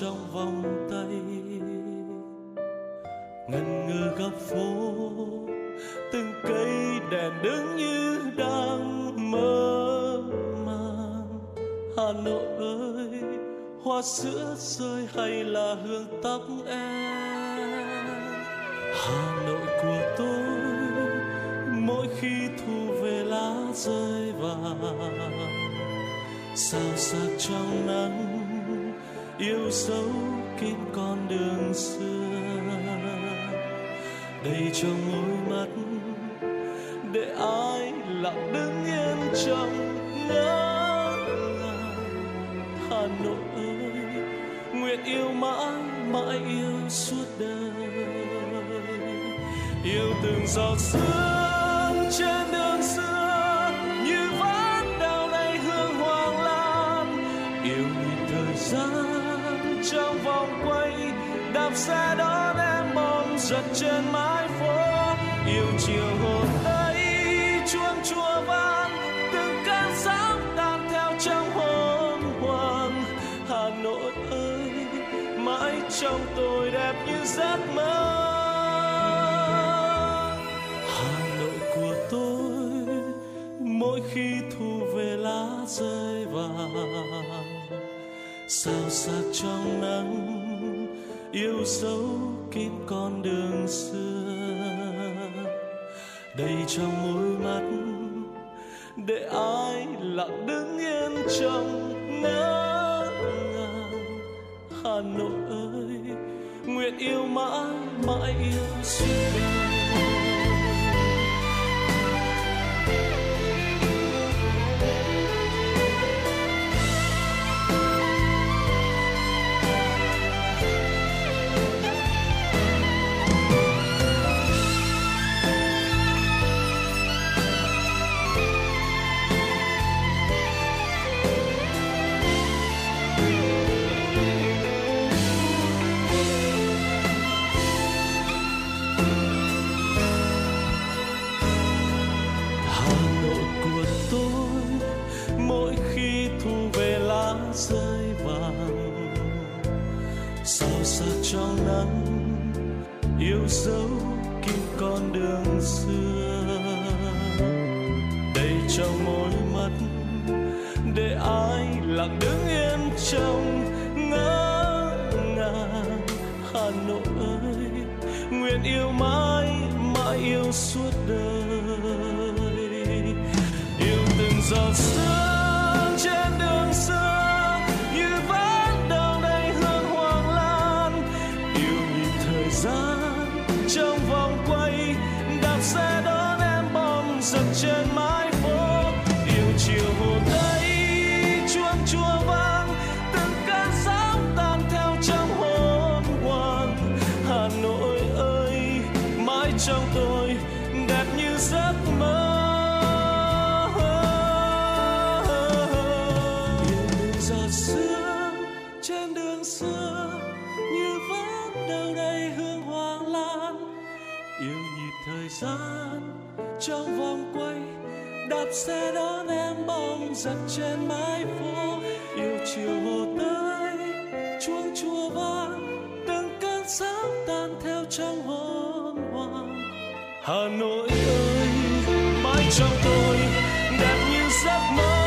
Trong vòng tay. Ngần ngừ góc phố, từng cây đèn đứng như đang mơ màng. Hà Nội ơi, hoa sữa rơi hay là hương tóc em? Hà Nội của tôi, mỗi khi thu về lá rơi vàng. Sao sắc trong nắng yêu dấu kín con đường xưa. Đầy trong ngôi mắt, để ai lặng đứng yên trong ngỡ ngàng. Hà Nội ơi nguyện yêu mãi mãi yêu suốt đời. Yêu từng giọt sương trên trên mái phố. Yêu chiều hôm ấy, chuông chùa vang, từng cơn sóng tan theo trong hồn hoàng hà nội ơi, mãi trong tôi đẹp như giấc mơ. Hà nội của tôi, mỗi khi thu về lá rơi vàng. Sao sắc trong nắng, yêu dấu kín con đường xưa. Đầy trong môi mắt, để ai lặng đứng yên trong ngỡ ngàng. Hà nội ơi, nguyện yêu mãi mãi yêu suốt dấu kín con đường xưa. Đầy trong môi mắt để ai lặng đứng yên trong ngỡ ngàng. Hà Nội ơi, nguyện yêu mãi mãi yêu suốt đời. Yêu từng giọt sương đạp xe đón em bóng giật trên mái phố. Yêu chiều hồ tây chuông chùa vang. Từng cơn sóng tan theo trong hôn hoàng hà nội ơi, mãi trong tôi, đẹp như giấc mơ.